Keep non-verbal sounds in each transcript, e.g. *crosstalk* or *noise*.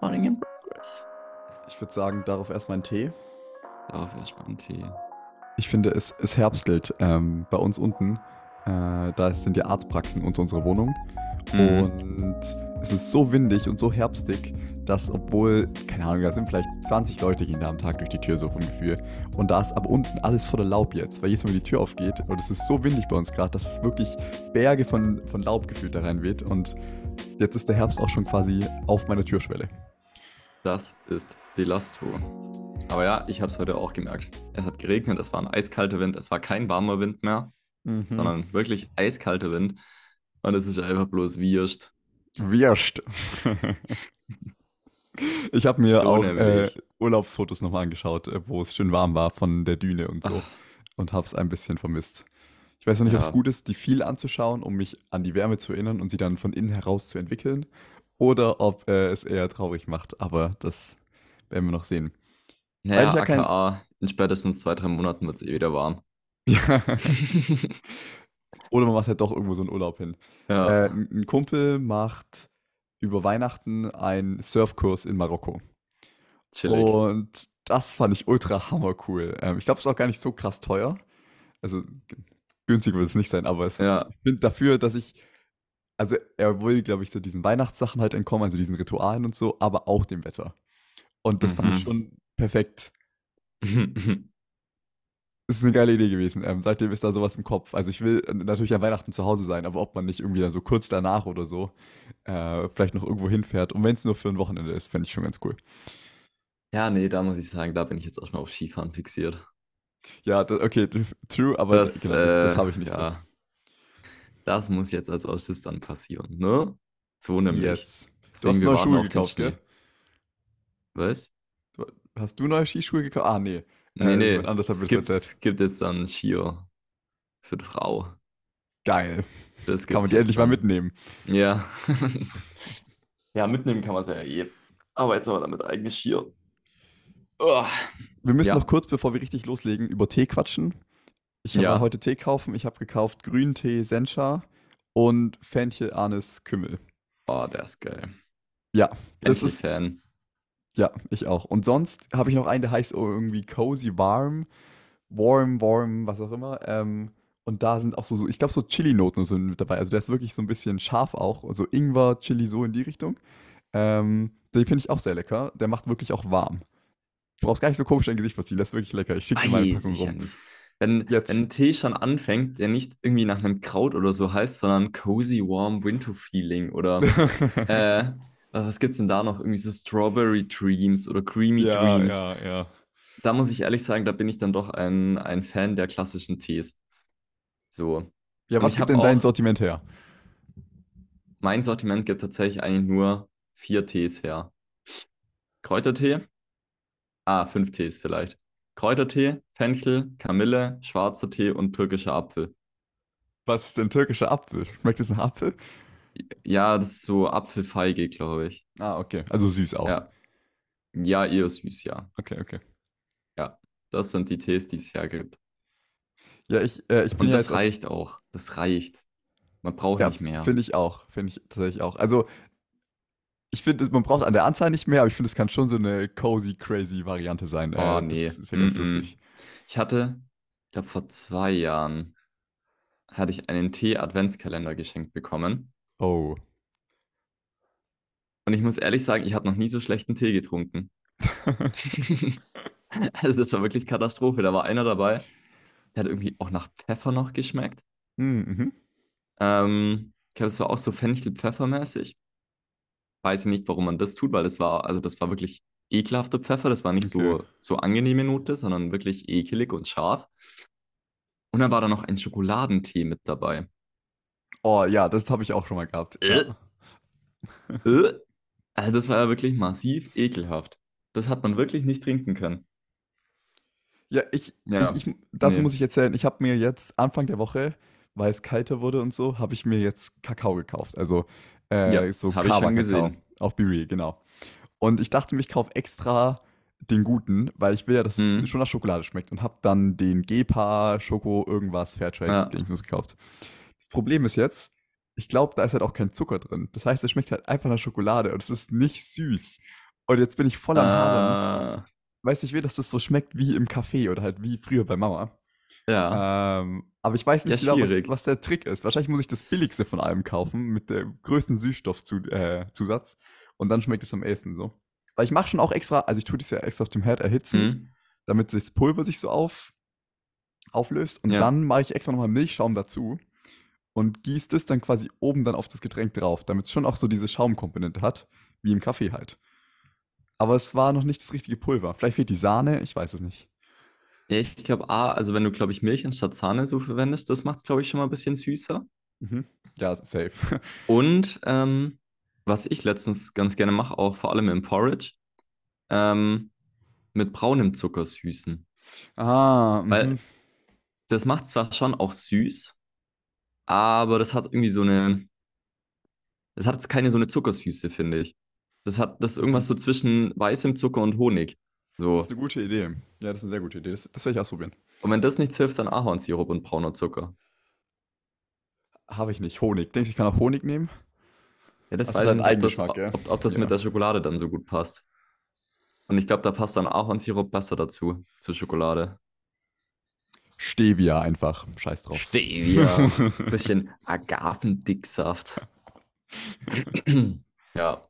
Recording in progress. Ich würde sagen, darauf erstmal einen Tee. Darauf erstmal einen Tee. Ich finde, es, es herbstelt ähm, bei uns unten. Äh, da sind die Arztpraxen unter unserer Wohnung. Mhm. Und es ist so windig und so herbstig, dass obwohl, keine Ahnung, da sind vielleicht 20 Leute gehen da am Tag durch die Tür, so vom Gefühl. Und da ist aber unten alles voller Laub jetzt, weil jedes Mal die Tür aufgeht und es ist so windig bei uns gerade, dass es wirklich Berge von, von Laub gefühlt da reinweht. Und jetzt ist der Herbst auch schon quasi auf meiner Türschwelle. Das ist Belastro. Aber ja, ich habe es heute auch gemerkt. Es hat geregnet, es war ein eiskalter Wind, es war kein warmer Wind mehr, Mhm. sondern wirklich eiskalter Wind. Und es ist einfach bloß Wirst. Wirst. *laughs* ich habe mir So auch äh. Urlaubsfotos nochmal angeschaut, äh, wo es schön warm war von der Düne und so. Ach. Und habe es ein bisschen vermisst. Ich weiß noch nicht, ob es Ja. gut ist, die viel anzuschauen, um mich an die Wärme zu erinnern und sie dann von innen heraus zu entwickeln. Oder ob äh, es eher traurig macht. Aber das werden wir noch sehen. Naja, ich ja kein- aka, in spätestens zwei, drei Monaten wird es eh wieder warm. Ja. *laughs* Oder man macht halt doch irgendwo so einen Urlaub hin. ja. Äh, ein Kumpel macht über Weihnachten einen Surfkurs in Marokko. chillig. Und das fand ich ultra hammer cool. Ähm, ich glaube, es ist auch gar nicht so krass teuer. Also günstig wird es nicht sein, aber es, Ja, ich bin dafür, dass ich, also er will, glaube ich, so diesen Weihnachtssachen halt entkommen, also diesen Ritualen und so, aber auch dem Wetter. Und das fand ich Mhm. schon perfekt. *laughs* Es ist eine geile Idee gewesen. Ähm, seitdem ist da sowas im Kopf. Also ich will äh, natürlich an Weihnachten zu Hause sein, aber ob man nicht irgendwie dann so kurz danach oder so äh, vielleicht noch irgendwo hinfährt. Und wenn es nur für ein Wochenende ist, fände ich schon ganz cool. ja, nee, da muss ich sagen, da bin ich jetzt erstmal auf Skifahren fixiert. Ja, das, okay, true, aber Das, das, genau, das, das äh, habe ich nicht ja. Das muss jetzt als erstes dann passieren, ne? So so. nämlich. Yes. Du hast neue Schuhe gekauft, gell? Was? Du- Hast du neue Skischuhe gekauft? Ah, nee. Nee, Äh, nee. jemand anders hat Es gibt, es gibt jetzt dann Skier für die Frau. Geil. Das Kann man die endlich mal mitnehmen. Ja. *laughs* ja, mitnehmen kann man es ja eh. Aber jetzt aber damit eigenes Skier. Oh. Wir müssen Ja. noch kurz, bevor wir richtig loslegen, über Tee quatschen. Ich habe Ja. mal heute Tee kaufen. Ich habe gekauft Grüntee Sencha und Fenchel Anis Kümmel. oh, der ist geil. Ja, Bin das ist, Fan. ja, ich auch. Und sonst habe ich noch einen, der heißt irgendwie Cozy Warm, Warm, Warm, was auch immer. Ähm, und da sind auch so, so ich glaube, so Chili-Noten sind mit dabei. Also der ist wirklich so ein bisschen scharf auch. Also Ingwer, Chili, so in die Richtung. Ähm, den finde ich auch sehr lecker. Der macht wirklich auch warm. Du brauchst gar nicht so komisch dein Gesicht verziehen. Das ist wirklich lecker. Ich schicke dir mal eine Packung rum. nicht. Wenn, Jetzt. wenn ein Tee schon anfängt, der nicht irgendwie nach einem Kraut oder so heißt, sondern Cozy Warm Winter Feeling oder *laughs* äh, was gibt's denn da noch? Irgendwie so Strawberry Dreams oder Creamy ja, Dreams. ja, ja. Da muss ich ehrlich sagen, da bin ich dann doch ein, ein Fan der klassischen Tees. So. Ja, Und was gibt denn dein Sortiment her? Mein Sortiment gibt tatsächlich eigentlich nur vier Tees her. Kräutertee. Ah, fünf Tees vielleicht. Kräutertee, Fenchel, Kamille, schwarzer Tee und türkischer Apfel. Was ist denn türkischer Apfel? Schmeckt es nach Apfel? Ja, das ist so Apfelfeige, glaube ich. Ah, okay. Also süß auch. Ja. Ja, eher süß, ja. Okay, okay. Das sind die Tees, die es hergibt. Ja, ich, äh, ich bin Und ja das reicht auch. Das reicht. Man braucht Ja, nicht mehr. finde ich auch. Finde ich tatsächlich auch. Also, ich finde, man braucht an der Anzahl nicht mehr, aber ich finde, es kann schon so eine cozy, crazy Variante sein. Oh, Äh, nee. Ist ja ganz Mm-mm. lustig. Ich hatte, ich glaube, vor zwei Jahren hatte ich einen Tee-Adventskalender geschenkt bekommen. Oh. Und ich muss ehrlich sagen, ich habe noch nie so schlechten Tee getrunken. *laughs* Also das war wirklich Katastrophe. Da war einer dabei, der hat irgendwie auch nach Pfeffer noch geschmeckt. Hm, mhm. Ähm, ich glaube, es war auch so Fenchel-Pfeffermäßig. Weiß ich nicht, warum man das tut, weil das war, also das war wirklich ekelhafter Pfeffer. Das war nicht so, Okay. so angenehme Note, sondern wirklich ekelig und scharf. Und dann war da noch ein Schokoladentee mit dabei. Oh, ja, das habe ich auch schon mal gehabt. Äh. Äh, Also das war ja wirklich massiv ekelhaft. Das hat man wirklich nicht trinken können. Ja, ich, Ja, ich, ich das nee. muss ich erzählen. Ich habe mir jetzt Anfang der Woche, weil es kalter wurde und so, habe ich mir jetzt Kakao gekauft. Also äh, Ja, so hab ich schon gesehen. auf BeReal, genau. Und ich dachte mir, ich kaufe extra den guten, weil ich will ja, dass Mhm. es schon nach Schokolade schmeckt und habe dann den Gepa Schoko irgendwas Fairtrade Ja. Dingsmus gekauft. Das Problem ist jetzt, ich glaube, da ist halt auch kein Zucker drin. Das heißt, es schmeckt halt einfach nach Schokolade und es ist nicht süß. Und jetzt bin ich voll am Hadern. Äh, Weiß nicht, wie dass das so schmeckt wie im Café oder halt wie früher bei Mama. Ja. Ähm, aber ich weiß Ja, nicht genau, was, was der Trick ist. Wahrscheinlich muss ich das billigste von allem kaufen, mit dem größten Süßstoffzusatz. Äh, und dann schmeckt es am ehesten so. Weil ich mache schon auch extra, also ich tue das ja extra auf dem Herd erhitzen, Hm? damit das Pulver sich so auf, auflöst. Und Ja. dann mache ich extra nochmal Milchschaum dazu und gieße das dann quasi oben dann auf das Getränk drauf, damit es schon auch so diese Schaumkomponente hat, wie im Kaffee halt. Aber es war noch nicht das richtige Pulver. Vielleicht fehlt die Sahne, ich weiß es nicht. Ja, ich glaube, A, also wenn du, glaube ich, Milch anstatt Sahne so verwendest, das macht es, glaube ich, schon mal ein bisschen süßer. Mhm. Ja, safe. *laughs* Und ähm, was ich letztens ganz gerne mache, auch vor allem im Porridge, ähm, mit braunem Zucker süßen. ah, Weil mhm. das macht zwar schon auch süß, aber das hat irgendwie so eine, das hat jetzt keine so eine Zuckersüße, finde ich. Das hat, das ist irgendwas so zwischen weißem Zucker und Honig. Das So. ist eine gute Idee. Ja, das ist eine sehr gute Idee. Das, das werde ich ausprobieren. Und wenn das nichts hilft, dann Ahornsirup und brauner Zucker. Habe ich nicht. Honig. Denkst du, ich kann auch Honig nehmen? Ja, das du weiß ich nicht, ob das, ja? ob, ob das Ja. mit der Schokolade dann so gut passt. Und ich glaube, da passt dann Ahornsirup besser dazu, zur Schokolade. Stevia einfach. Scheiß drauf. Stevia. *laughs* Bisschen Agavendicksaft. *laughs* ja,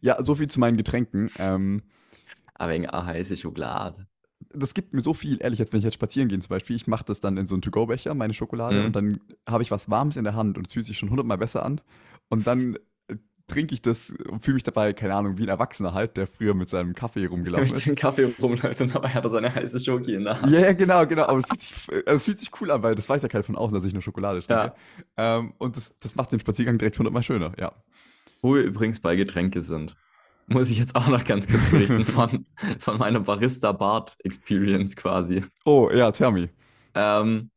Ja, so viel zu meinen Getränken. Ähm, aber wegen ah, heiße Schokolade. das gibt mir so viel, ehrlich, jetzt wenn ich jetzt spazieren gehe zum Beispiel, ich mache das dann in so einen To-Go-Becher, meine Schokolade, Mhm. und dann habe ich was Warmes in der Hand und es fühlt sich schon hundertmal besser an. Und dann äh, trinke ich das und fühle mich dabei, keine Ahnung, wie ein Erwachsener halt, der früher mit seinem Kaffee *laughs* rumgelaufen mit ist. dem Kaffee rumläuft und dabei hat er seine heiße Schoki in der Hand. Ja, ja, genau, genau. Aber es fühlt, sich, also es fühlt sich cool an, weil das weiß ja keiner von außen, dass ich nur Schokolade trinke. Ähm, und das, das macht den Spaziergang direkt hundertmal schöner, ja. Wo wir übrigens bei Getränke sind, muss ich jetzt auch noch ganz kurz berichten *laughs* von, von meiner Barista-Bart-Experience quasi. Oh, ja, tell me. Ähm,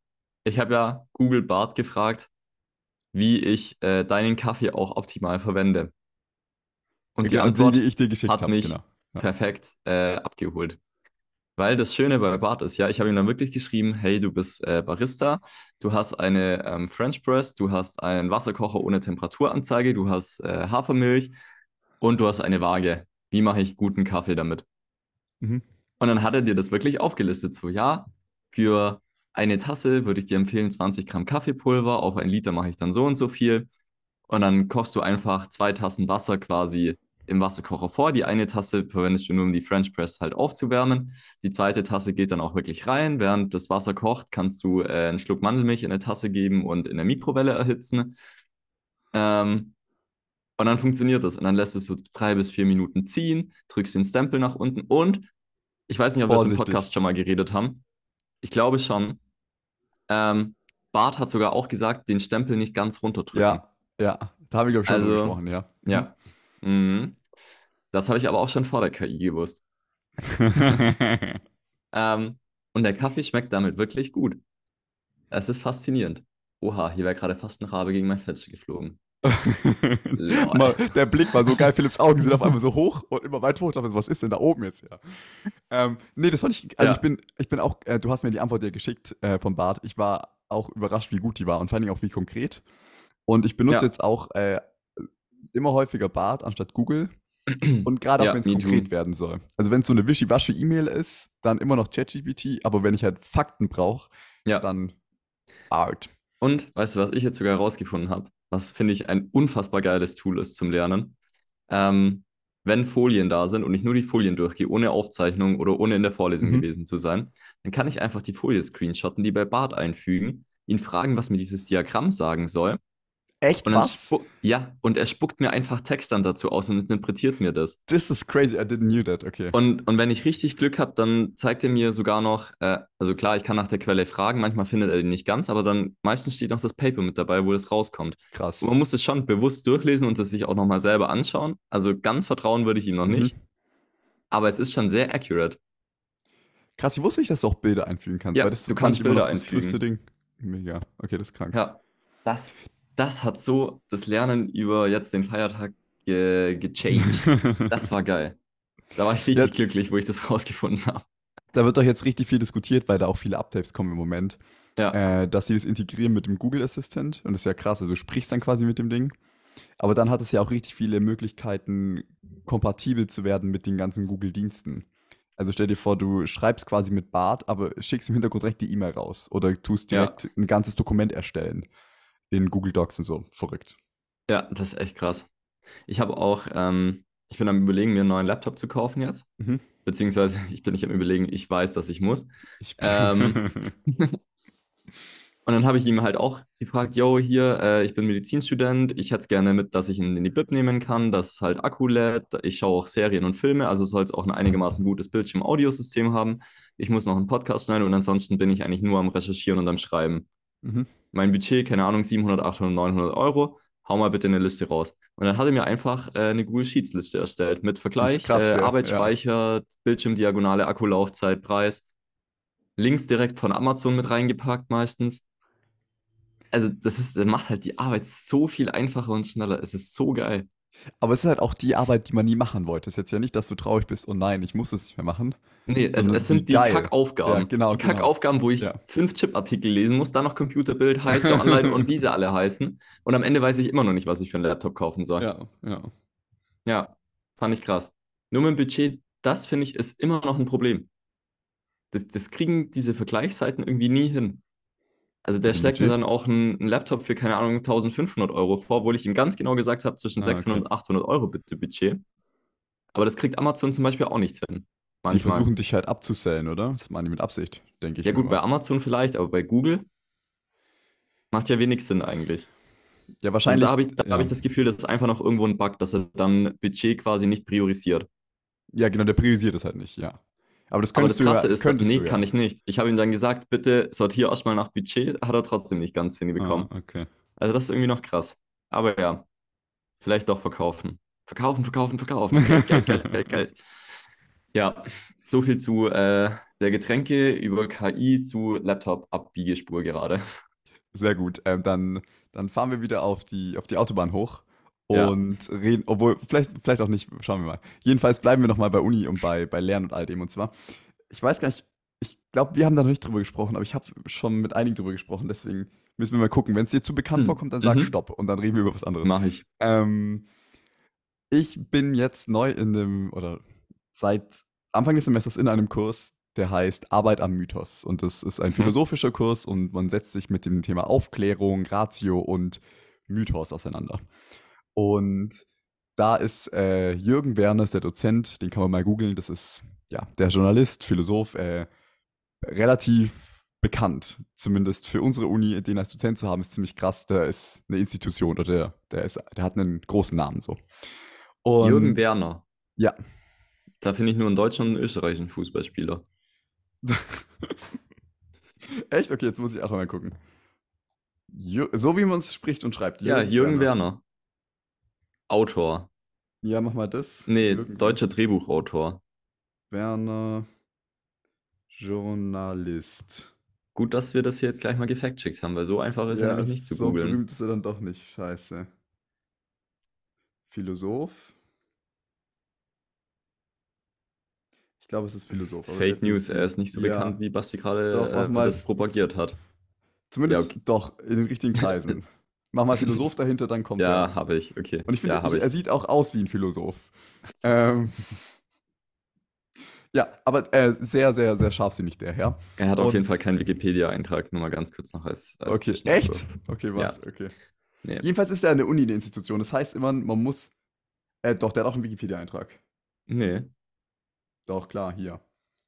ich habe ja Google Bart gefragt, wie ich äh, deinen Kaffee auch optimal verwende. Und die Genau, Antwort die, die ich dir geschickt hat habe, mich genau. Ja. perfekt äh, abgeholt. Weil das Schöne bei Bart ist ja, ich habe ihm dann wirklich geschrieben, hey, du bist äh, Barista, du hast eine ähm, French Press, du hast einen Wasserkocher ohne Temperaturanzeige, du hast äh, Hafermilch und du hast eine Waage. Wie mache ich guten Kaffee damit? Mhm. Und dann hat er dir das wirklich aufgelistet. So, ja, für eine Tasse würde ich dir empfehlen, 20 Gramm Kaffeepulver, auf ein Liter mache ich dann so und so viel. Und dann kochst du einfach zwei Tassen Wasser quasi im Wasserkocher vor. Die eine Tasse verwendest du nur, um die French Press halt aufzuwärmen. Die zweite Tasse geht dann auch wirklich rein. Während das Wasser kocht, kannst du äh, einen Schluck Mandelmilch in eine Tasse geben und in der Mikrowelle erhitzen. Ähm, und dann funktioniert das. Und dann lässt du es so drei bis vier Minuten ziehen, drückst den Stempel nach unten und ich weiß nicht, ob wir das im Vorsichtig. Podcast schon mal geredet haben. Ich glaube schon. Ähm, Bart hat sogar auch gesagt, den Stempel nicht ganz runterdrücken. Ja, ja. Da glaube ich, schon drüber Also, gesprochen, ja. Ja. Mhm. Das habe ich aber auch schon vor der KI gewusst. *laughs* Ähm, und der Kaffee schmeckt damit wirklich gut. Es ist faszinierend. Oha, hier wäre gerade fast ein Rabe gegen mein Fenster geflogen. *laughs* Mal, der Blick war so geil, Philipps Augen sind auf einmal so hoch und immer weiter hoch. Ich dachte, was ist denn da oben jetzt? Ja. Ähm, nee, das fand ich, also Ja. ich bin, ich bin auch, äh, du hast mir die Antwort ja geschickt äh, vom Bart. Ich war auch überrascht, wie gut die war und vor allem auch wie konkret. Und ich benutze Ja. jetzt auch äh, immer häufiger Bart anstatt Google. *clears throat* Und gerade auch Ja, wenn es konkret too. werden soll. Also wenn es so eine wischiwaschi E-Mail ist, dann immer noch ChatGPT, aber wenn ich halt Fakten brauche, Ja. dann Art. Und weißt du, was ich jetzt sogar herausgefunden habe? Was finde ich ein unfassbar geiles Tool ist zum Lernen. Ähm, wenn Folien da sind und ich nur die Folien durchgehe, ohne Aufzeichnung oder ohne in der Vorlesung Mhm. gewesen zu sein, dann kann ich einfach die Folie screenshotten, die bei Bart einfügen, ihn fragen, was mir dieses Diagramm sagen soll. Echt Und was? ja, und er spuckt mir einfach Text dann dazu aus und interpretiert mir das. This is crazy, I didn't knew that, okay. Und, und wenn ich richtig Glück habe, dann zeigt er mir sogar noch, äh, also klar, ich kann nach der Quelle fragen, manchmal findet er den nicht ganz, aber dann meistens steht noch das Paper mit dabei, wo das rauskommt. Krass. Und man muss es schon bewusst durchlesen und es sich auch nochmal selber anschauen. Also ganz vertrauen würde ich ihm noch Mhm. nicht. Aber es ist schon sehr accurate. Krass, ich wusste nicht, dass du auch Bilder einfügen kannst. Ja, weil das du kannst Bilder noch das einfügen. größte Ding. Mega. Okay, das ist krank. Ja, das, das hat so das Lernen über jetzt den Feiertag ge gechanged. *laughs* Das war geil. Da war ich richtig Ja. glücklich, wo ich das *laughs* rausgefunden habe. da wird doch jetzt richtig viel diskutiert, weil da auch viele Updates kommen im Moment. Ja, äh, dass sie das integrieren mit dem Google Assistant. Und das ist ja krass, also du sprichst dann quasi mit dem Ding. Aber dann hat es ja auch richtig viele Möglichkeiten, kompatibel zu werden mit den ganzen Google-Diensten. Also stell dir vor, du schreibst quasi mit Bart, aber schickst im Hintergrund direkt die E-Mail raus. Oder tust ja, direkt ein ganzes Dokument erstellen in Google Docs und so. Verrückt. ja, das ist echt krass. Ich habe auch, ähm, ich bin am Überlegen, mir einen neuen Laptop zu kaufen jetzt. Mhm. Beziehungsweise, *laughs* ich bin nicht am Überlegen, ich weiß, dass ich muss. Ich Ähm, *laughs* und dann habe ich ihm halt auch gefragt, yo, hier, äh, ich bin Medizinstudent, ich hätte es gerne mit, dass ich ihn in die Bib nehmen kann, dass halt Akku lädt, ich schaue auch Serien und Filme, also soll es auch ein einigermaßen gutes Bildschirm-Audiosystem haben. Ich muss noch einen Podcast schneiden und ansonsten bin ich eigentlich nur am Recherchieren und am Schreiben. mhm. Mein Budget, keine Ahnung, 700, 800, 900 Euro. Hau mal bitte eine Liste raus. Und dann hat er mir einfach äh, eine Google Sheets-Liste erstellt mit Vergleich, krass, äh? Ja. Arbeitsspeicher, Bildschirmdiagonale, Akkulaufzeit, Preis. Links direkt von Amazon mit reingepackt meistens. Also das ist, das macht halt die Arbeit so viel einfacher und schneller. Es ist so geil. Aber es ist halt auch die Arbeit, die man nie machen wollte. Es ist jetzt ja nicht, dass du traurig bist, oh nein, ich muss es nicht mehr machen, Nee, es, sondern es sind die geil. Ja, Kackaufgaben. genau, Die genau. Kackaufgaben, wo ich Ja. fünf Chip-Artikel lesen muss, dann noch Computerbild, *laughs* heiße Online und wie sie alle heißen. Und am Ende weiß ich immer noch nicht, was ich für einen Laptop kaufen soll. Ja, ja. Ja, fand ich krass. Nur mit dem Budget, das finde ich, ist immer noch ein Problem. Das, das kriegen diese Vergleichsseiten irgendwie nie hin. Also der schlägt mir dann auch einen, einen Laptop für, keine Ahnung, 1500 Euro vor, obwohl ich ihm ganz genau gesagt habe, zwischen Ah, 600 okay. und 800 Euro bitte Budget. Aber das kriegt Amazon zum Beispiel auch nicht hin. Die Manchmal. versuchen dich halt abzusellen, oder? Das machen die mit Absicht, denke ich Ja gut, bei mal. Amazon vielleicht, aber bei Google macht ja wenig Sinn eigentlich. Ja, Also da wahrscheinlich, habe ich, da hab ja. ich das Gefühl, das ist einfach noch irgendwo ein Bug, dass er dann Budget quasi nicht priorisiert. Ja, genau, der priorisiert es halt nicht, ja. Aber das Aber das könntest du ja, Krasse ist, könntest nee, du kann ja. ich nicht. Ich habe ihm dann gesagt, bitte sortier erstmal nach Budget, hat er trotzdem nicht ganz Ah, hinbekommen. okay. Also das ist irgendwie noch krass. Aber ja, vielleicht doch verkaufen. Verkaufen, verkaufen, verkaufen. *laughs* Geld, Geld, Geld, Geld. Ja, so viel zu äh, der Getränke über KI zu Laptop-Abbiegespur gerade. Sehr gut. Ähm, dann, dann fahren wir wieder auf die, auf die Autobahn hoch Ja. und reden, obwohl, vielleicht, vielleicht auch nicht, schauen wir mal. Jedenfalls bleiben wir nochmal bei Uni und bei, bei Lernen und all dem. Und zwar, ich weiß gar nicht, ich glaube, wir haben da noch nicht drüber gesprochen, aber ich habe schon mit einigen drüber gesprochen, deswegen müssen wir mal gucken. Wenn es dir zu bekannt Hm. vorkommt, dann sag Mhm. Stopp und dann reden wir über was anderes. Mache ich. Ähm, ich bin jetzt neu in dem, oder seit Anfang des Semesters in einem Kurs, der heißt Arbeit am Mythos. Und das ist ein Mhm. philosophischer Kurs und man setzt sich mit dem Thema Aufklärung, Ratio und Mythos auseinander. Und da ist äh, Jürgen Werner, ist der Dozent, den kann man mal googeln. Das ist ja der Journalist, Philosoph, äh, relativ bekannt. Zumindest für unsere Uni, den als Dozent zu haben, ist ziemlich krass. Der ist eine Institution oder der, der, ist, der hat einen großen Namen so. Jürgen Und Werner. ja, Da finde ich nur in Deutschland und Österreich einen Fußballspieler. *laughs* echt? Okay, jetzt muss ich auch mal gucken. Jür so wie man es spricht und schreibt. Ja, Jürgen Werner. Autor. Ja, mach mal das. Nee, Jürgen deutscher Drehbuchautor. Werner, Journalist. Gut, dass wir das hier jetzt gleich mal gefact-checkt haben, weil so einfach ist er Ja, nämlich ist nicht zu so googeln. berühmt ist er dann doch nicht. Scheiße. Philosoph. Glaube, es ist Philosoph. Fake News, er ist nicht so Ja, bekannt, wie Basti gerade Doch, äh, mal. das propagiert hat. Zumindest Ja, okay. doch, in den richtigen Kreisen. *laughs* Mach mal Philosoph dahinter, dann kommt Ja, er. habe ich, okay. Und ich finde, ja, ich- er sieht auch aus wie ein Philosoph. *laughs* ähm, ja, aber äh, sehr, sehr, sehr scharfsinnig, der Herr. Er hat auf jeden und- Fall keinen Wikipedia-Eintrag, nur mal ganz kurz noch als, als Okay, echt? Okay, was? Okay. Nee. Jedenfalls ist er eine Uni, eine Institution. Das heißt immer, man muss. Äh, doch, der hat auch einen Wikipedia-Eintrag. Nee, Doch, klar, hier.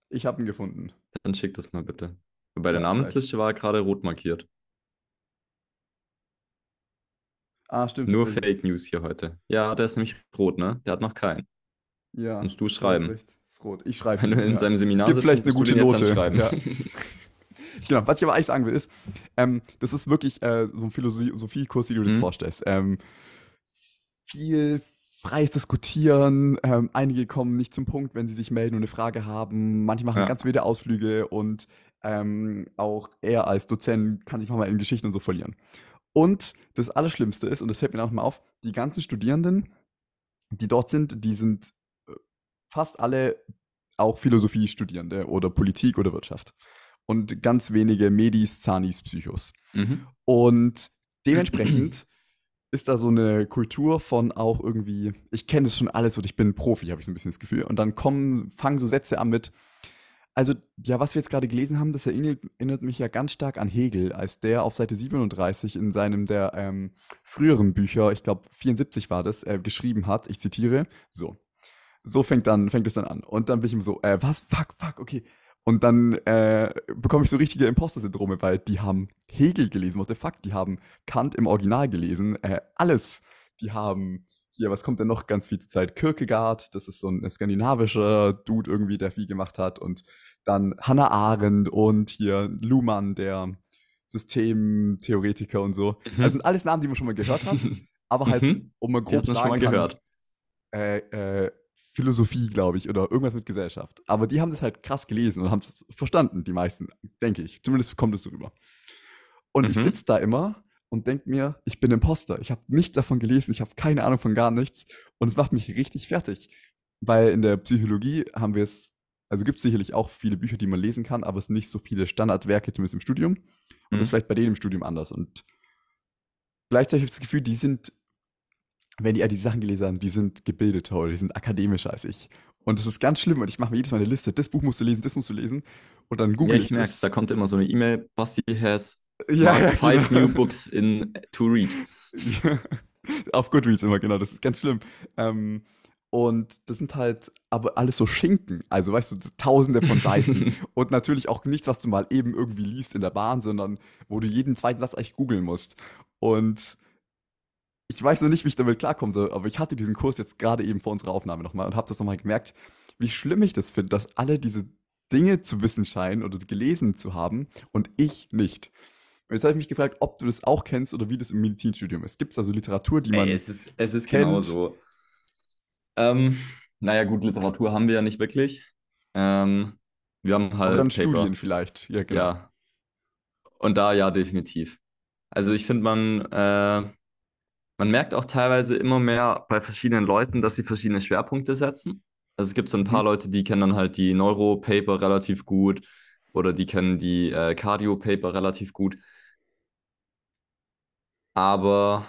Ich habe ihn gefunden. dann schick das mal bitte. Bei der Ja, Namensliste war er gerade rot markiert. Ah, stimmt. Nur tatsächlich. Fake News hier heute. Ja, der ist nämlich rot, ne? Der hat noch keinen. Ja. Musst du hast schreiben. recht. Ist rot. Ich schreibe. Wenn du in ja. seinem Seminar sitzt, vielleicht eine musst du gute den jetzt Note. dann Ja. schreiben. *laughs* Genau, was ich aber eigentlich sagen will, ist, ähm, das ist wirklich äh, so ein Philosophiekurs, wie du das Mhm. vorstellst. Ähm, viel freies Diskutieren, ähm, einige kommen nicht zum Punkt, wenn sie sich melden und eine Frage haben. Manche machen Ja. ganz wilde Ausflüge und ähm, auch er als Dozent kann sich manchmal in Geschichten und so verlieren. Und das Allerschlimmste ist, und das fällt mir auch mal auf, die ganzen Studierenden, die dort sind, die sind äh, fast alle auch Philosophie-Studierende oder Politik oder Wirtschaft. und ganz wenige Medis, Zanis, Psychos. Mhm. Und dementsprechend *clears throat* ist da so eine Kultur von auch irgendwie, ich kenne es schon alles und ich bin ein Profi, habe ich so ein bisschen das Gefühl. Und dann kommen, fangen so Sätze an mit, also ja, was wir jetzt gerade gelesen haben, das erinnert mich ja ganz stark an Hegel, als der auf Seite 37 in seinem der ähm, früheren Bücher, ich glaube 74 war das, äh, geschrieben hat, ich zitiere, so. So fängt dann, fängt es dann an. Und dann bin ich immer so, äh, was, fuck, fuck, okay. Und dann äh, bekomme ich so richtige Imposter-Syndrome, weil die haben Hegel gelesen, what the fuck, die haben Kant im Original gelesen, äh, alles. Die haben, hier, was kommt denn noch ganz viel zur Zeit? Kierkegaard, das ist so ein skandinavischer Dude irgendwie, der viel gemacht hat. Und dann Hannah Arendt und hier Luhmann, der Systemtheoretiker und so. Mhm. Das sind alles Namen, die man schon mal gehört hat, *laughs* aber halt, Mhm. um mal grob sagen schon mal kann, gehört. äh, äh, Philosophie, glaube ich, oder irgendwas mit Gesellschaft. Aber die haben das halt krass gelesen und haben es verstanden, die meisten, denke ich. Zumindest kommt es so rüber. Und ich Mhm. sitze da immer und denke mir, ich bin Imposter. Ich habe nichts davon gelesen, ich habe keine Ahnung von gar nichts. Und es macht mich richtig fertig. Weil in der Psychologie haben wir es, also gibt es sicherlich auch viele Bücher, die man lesen kann, aber es sind nicht so viele Standardwerke, zumindest im Studium. Und das Mhm. ist vielleicht bei denen im Studium anders. Und gleichzeitig habe ich das Gefühl, die sind, wenn die all die Sachen gelesen haben, die sind gebildeter oder die sind akademischer als ich. Und das ist ganz schlimm. Und ich mache mir jedes Mal eine Liste, das Buch musst du lesen, das musst du lesen. Und dann Ja, google ich ich merke da kommt immer so eine E-Mail, Basti has Ja, ja, five genau. new *laughs* books in to read. Auf Goodreads immer, genau, das ist ganz schlimm. Ähm, und das sind halt aber alles so Schinken, also weißt du, tausende von Seiten. *laughs* und natürlich auch nichts, was du mal eben irgendwie liest in der Bahn, sondern wo du jeden zweiten Satz eigentlich googeln musst. Und ich weiß noch nicht, wie ich damit klarkommen soll, aber ich hatte diesen Kurs jetzt gerade eben vor unserer Aufnahme nochmal und habe das nochmal gemerkt, wie schlimm ich das finde, dass alle diese Dinge zu wissen scheinen oder gelesen zu haben und ich nicht. Und jetzt habe ich mich gefragt, ob du das auch kennst oder wie das im Medizinstudium ist. Gibt es also Literatur, die man. Ey, es ist, es ist kennt. genau so. Ähm, naja, gut, Literatur haben wir ja nicht wirklich. Ähm, wir haben aber halt dann Paper. Studien vielleicht. Ja, genau. Ja. Und da ja, definitiv. Also ich finde, man, äh, man merkt auch teilweise immer mehr bei verschiedenen Leuten, dass sie verschiedene Schwerpunkte setzen. Also es gibt so ein paar Mhm. Leute, die kennen dann halt die Neuro-Paper relativ gut oder die kennen die äh, Cardio-Paper relativ gut. Aber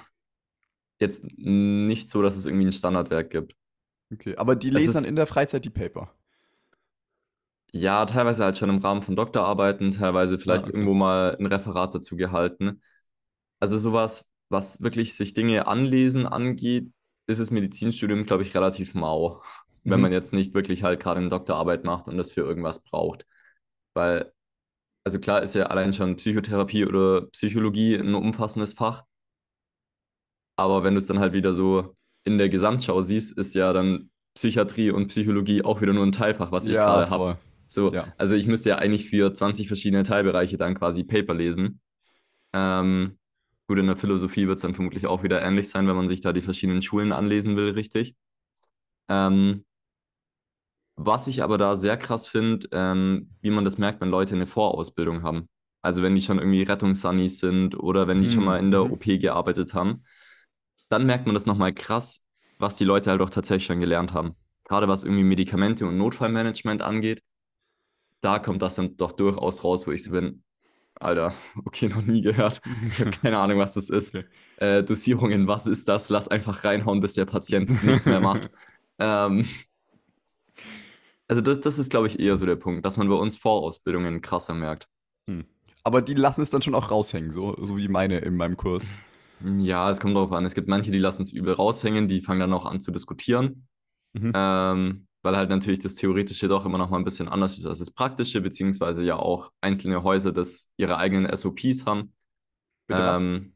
jetzt nicht so, dass es irgendwie ein Standardwerk gibt. Okay, aber die Es lesen dann in der Freizeit die Paper. Ja, teilweise halt schon im Rahmen von Doktorarbeiten, teilweise vielleicht Ah, okay. irgendwo mal ein Referat dazu gehalten. Also sowas, was wirklich sich Dinge anlesen angeht, ist das Medizinstudium, glaube ich, relativ mau, wenn Mhm. man jetzt nicht wirklich halt gerade eine Doktorarbeit macht und das für irgendwas braucht. Weil, also klar ist ja allein schon Psychotherapie oder Psychologie ein umfassendes Fach, aber wenn du es dann halt wieder so in der Gesamtschau siehst, ist ja dann Psychiatrie und Psychologie auch wieder nur ein Teilfach, was ich Ja, gerade habe. So, Ja. also ich müsste ja eigentlich für 20 verschiedene Teilbereiche dann quasi Paper lesen. Ähm, gut, in der Philosophie wird es dann vermutlich auch wieder ähnlich sein, wenn man sich da die verschiedenen Schulen anlesen will, richtig. Ähm, was ich aber da sehr krass finde, ähm, wie man das merkt, wenn Leute eine Vorausbildung haben. Also wenn die schon irgendwie Rettungssannis sind oder wenn die schon mal in der Mhm. OP gearbeitet haben, dann merkt man das nochmal krass, was die Leute halt auch tatsächlich schon gelernt haben. Gerade was irgendwie Medikamente und Notfallmanagement angeht, da kommt das dann doch durchaus raus, wo ich so bin, Alter, okay, noch nie gehört. Ich habe keine Ahnung, was das ist. *laughs* Äh, Dosierungen, was ist das? Lass einfach reinhauen, bis der Patient nichts mehr macht. *laughs* Ähm, also das, das ist, glaube ich, eher so der Punkt, dass man bei uns Vorausbildungen krasser merkt. Hm. Aber die lassen es dann schon auch raushängen, so, so wie meine in meinem Kurs. Ja, es kommt darauf an. Es gibt manche, die lassen es übel raushängen, die fangen dann auch an zu diskutieren. Mhm. Ähm, weil halt natürlich das Theoretische doch immer noch mal ein bisschen anders ist als das Praktische, beziehungsweise ja auch einzelne Häuser das ihre eigenen SOPs haben. Ähm,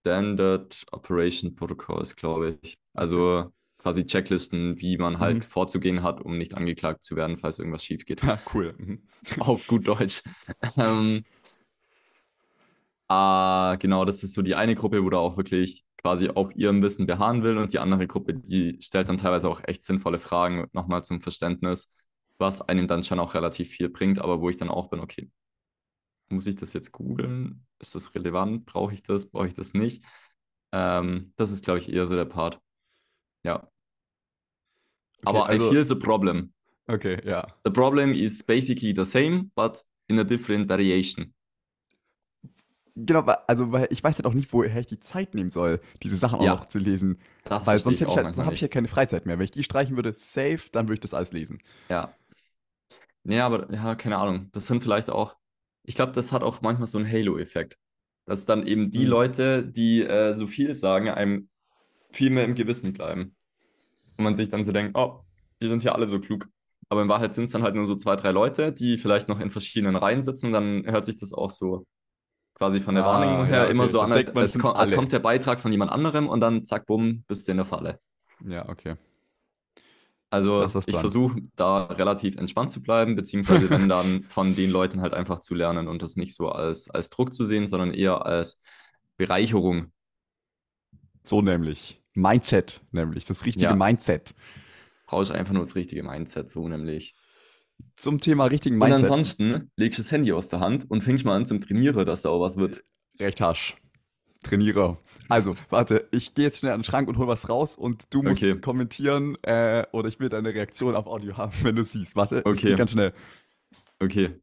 Standard Operation Protocols, glaube ich. Also quasi Checklisten, wie man halt Mhm. vorzugehen hat, um nicht angeklagt zu werden, falls irgendwas schief geht. Ah, cool. Mhm. *laughs* Auf gut Deutsch. *laughs* ähm, ah, genau, das ist so die eine Gruppe, wo da auch wirklich quasi auf ihrem Wissen beharren will und die andere Gruppe, die stellt dann teilweise auch echt sinnvolle Fragen nochmal zum Verständnis, was einem dann schon auch relativ viel bringt, aber wo ich dann auch bin, okay, muss ich das jetzt googeln? Ist das relevant? Brauche ich das? Brauche ich das nicht? Ähm, das ist, glaube ich, eher so der Part. Ja. Okay, aber also- I feel the problem. Okay, ja. The problem is basically the same, but in a different variation. Genau, also weil ich weiß halt auch nicht, woher ich die Zeit nehmen soll, diese Sachen auch Ja. noch zu lesen. Das Weil sonst ich hätte ich auch halt, habe ich ja keine Freizeit mehr. Wenn ich die streichen würde, safe, dann würde ich das alles lesen. Ja. Nee, aber ja, keine Ahnung. Das sind vielleicht auch, ich glaube, das hat auch manchmal so einen Halo-Effekt. Dass dann eben die Mhm. Leute, die äh, so viel sagen, einem viel mehr im Gewissen bleiben. Und man sich dann so denkt, oh, die sind ja alle so klug. Aber in Wahrheit sind es dann halt nur so zwei, drei Leute, die vielleicht noch in verschiedenen Reihen sitzen. Dann hört sich das auch so quasi von der Ah, Wahrnehmung her ja, immer okay. so Dann an, als, es sind kommt, als kommt der Beitrag von jemand anderem und dann zack, bumm, bist du in der Falle. Ja, okay. Also ich versuche da relativ entspannt zu bleiben, beziehungsweise wenn dann *laughs* von den Leuten halt einfach zu lernen und das nicht so als, als Druck zu sehen, sondern eher als Bereicherung. So nämlich. Mindset, nämlich. Das richtige Ja. Mindset. Brauchst einfach nur das richtige Mindset, so nämlich. Zum Thema richtigen Und Mindset. ansonsten legst du das Handy aus der Hand und fängst mal an zum Trainieren, dass da auch was wird. Recht harsch. Trainiere. Also, warte, ich gehe jetzt schnell an den Schrank und hol was raus und du musst Okay. kommentieren äh, oder ich will deine Reaktion auf Audio haben, *laughs* wenn du siehst. Warte, Okay. geht ganz schnell. Okay.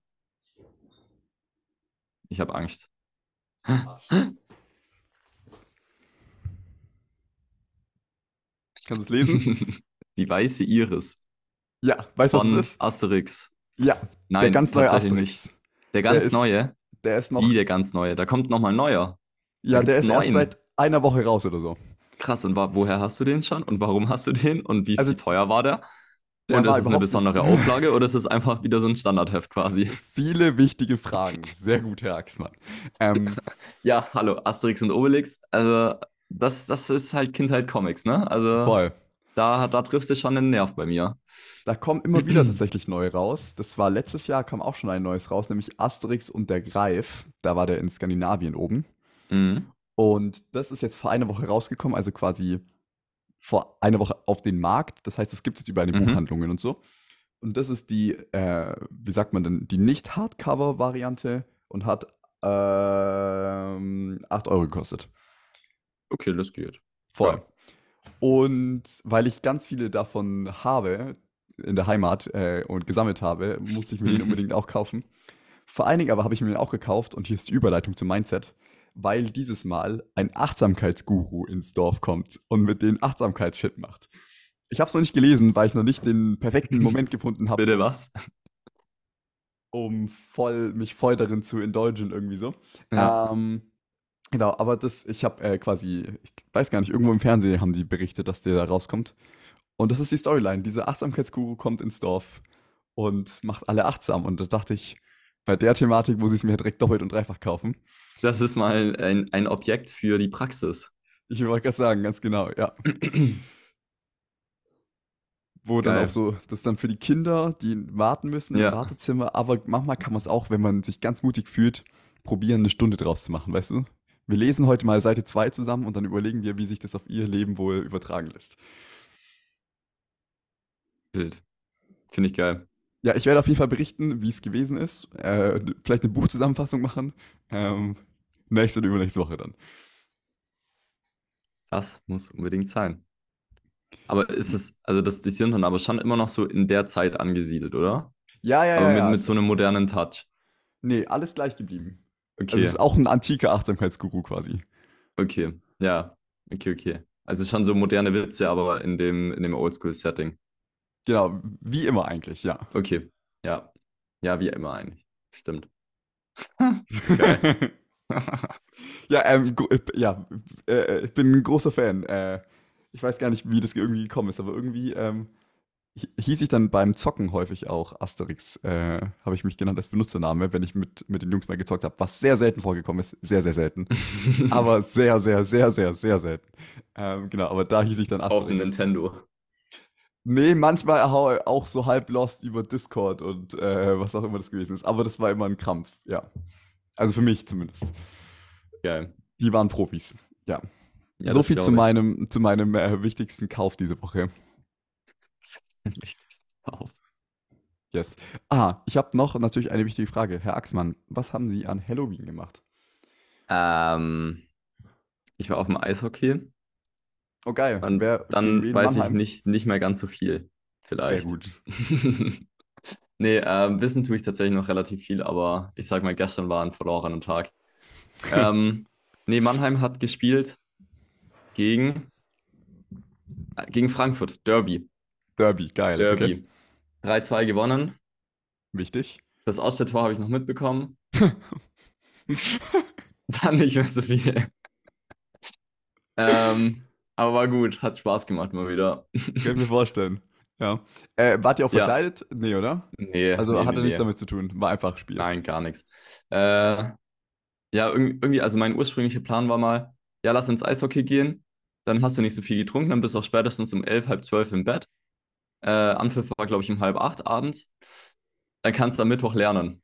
Ich habe Angst. Kannst du es lesen? *laughs* Die weiße Iris ja, weißt du, was es ist? Asterix. Ja, Nein, der ganz neue Asterix. nicht. Der ganz ist neue? Der ist noch, Wie der ganz neue? Da kommt nochmal ein neuer. ja, da der ist erst neun. seit einer Woche raus oder so. Krass, und woher hast du den schon? Und warum hast du den? Und wie Also, viel teuer war der? Der und war ist es eine besondere *laughs* Auflage oder ist es einfach wieder so ein Standardheft quasi? Viele wichtige Fragen. Sehr gut, Herr Axmann. Ähm, *laughs* Ja, hallo, Asterix und Obelix. Also, das, das ist halt Kindheit Comics, ne? Also, voll. Da, da triffst du schon einen Nerv bei mir. Da kommen immer wieder *clears throat* tatsächlich neue raus. Das war letztes Jahr kam auch schon ein neues raus, nämlich Asterix und der Greif. Da war der in Skandinavien oben. Mhm. Und das ist jetzt vor einer Woche rausgekommen, also quasi vor einer Woche auf den Markt. Das heißt, es gibt es jetzt überall in den Mhm. Buchhandlungen und so. Und das ist die, äh, wie sagt man denn, die Nicht-Hardcover-Variante und hat ähm, 8 Euro gekostet. Okay, das geht. Voll. Ja. Und weil ich ganz viele davon habe in der Heimat äh, und gesammelt habe, musste ich mir den unbedingt auch kaufen. Vor allen Dingen aber habe ich mir den auch gekauft und hier ist die Überleitung zum Mindset, weil dieses Mal ein Achtsamkeitsguru ins Dorf kommt und mit den Achtsamkeitsshit macht. Ich habe es noch nicht gelesen, weil ich noch nicht den perfekten *laughs* Moment gefunden habe, Bitte was? um voll, mich voll darin zu indulgen irgendwie so. Ja. Ähm, genau, aber das, ich habe äh, quasi, ich weiß gar nicht, irgendwo im Fernsehen haben die berichtet, dass der da rauskommt. Und das ist die Storyline. Dieser Achtsamkeitsguru kommt ins Dorf und macht alle achtsam. Und da dachte ich, bei der Thematik muss ich es mir direkt doppelt und dreifach kaufen. Das ist mal ein, ein Objekt für die Praxis. Ich wollte gerade sagen, ganz genau, ja. Wo dann Geil. auch so, das ist dann für die Kinder, die warten müssen im Ja. Wartezimmer, aber manchmal kann man es auch, wenn man sich ganz mutig fühlt, probieren, eine Stunde draus zu machen, weißt du? Wir lesen heute mal Seite 2 zusammen und dann überlegen wir, wie sich das auf ihr Leben wohl übertragen lässt. Bild. Finde ich geil. Ja, ich werde auf jeden Fall berichten, wie es gewesen ist. Äh, vielleicht eine Buchzusammenfassung machen. Ähm, nächste oder übernächste Woche dann. Das muss unbedingt sein. Aber ist es, also das, die sind dann aber schon immer noch so in der Zeit angesiedelt, oder? Ja, ja, aber ja. mit, ja. mit so einem modernen Touch. nee, alles gleich geblieben. Also Okay, es ist auch ein antiker Achtsamkeitsguru quasi. okay, ja, okay, okay. Also schon so moderne Witze, aber in dem, in dem Oldschool-Setting. Genau, wie immer eigentlich, ja. Okay, ja. Ja, wie immer eigentlich. Stimmt. *laughs* Ja, ähm, äh, ja, äh, ich bin ein großer Fan. Äh, ich weiß gar nicht, wie das irgendwie gekommen ist, aber irgendwie ähm, hieß ich dann beim Zocken häufig auch Asterix, äh, habe ich mich genannt als Benutzername, wenn ich mit, mit den Jungs mal gezockt habe, was sehr selten vorgekommen ist, sehr, sehr selten. *laughs* aber sehr, sehr, sehr, sehr, sehr selten. Ähm, genau, aber da hieß ich dann Auf dem Asterix. Nintendo. Nee, manchmal auch so halb lost über Discord und äh, was auch immer das gewesen ist. Aber das war immer ein Krampf, ja. Also für mich zumindest. Geil. Die waren Profis, ja. Ja, so viel zu meinem, zu meinem äh, wichtigsten Kauf diese Woche. *laughs* Wichtigster Kauf. Yes. Ah, ich habe noch natürlich eine wichtige Frage. Herr Axmann, was haben Sie an Halloween gemacht? Ähm, ich war auf dem Eishockey Oh geil. und Wer, dann weiß ich Mannheim? nicht, nicht mehr ganz so viel. Vielleicht. Sehr gut. *laughs* Nee, ähm, wissen tue ich tatsächlich noch relativ viel, aber ich sag mal, gestern war ein verlorener Tag. *laughs* ähm, nee, Mannheim hat gespielt gegen, äh, gegen Frankfurt, Derby. Derby, geil. Derby. Okay. 3-2 gewonnen. Wichtig. Das erste Tor habe ich noch mitbekommen. *laughs* Dann nicht mehr so viel. ähm, aber war gut, hat Spaß gemacht mal wieder. Kann ich mir vorstellen. Ja. Äh, wart ihr auch Ja. verkleidet? Nee, oder? Nee, Also nee, hatte nee, nichts nee. damit zu tun. War einfach Spiel. Nein, gar nichts. Äh, ja, irg- irgendwie, also mein ursprünglicher Plan war mal, ja, lass ins Eishockey gehen, dann hast du nicht so viel getrunken, dann bist du auch spätestens um elf, halb zwölf im Bett. Äh, Anpfiff war, glaube ich, um halb acht abends. Dann kannst du am Mittwoch lernen.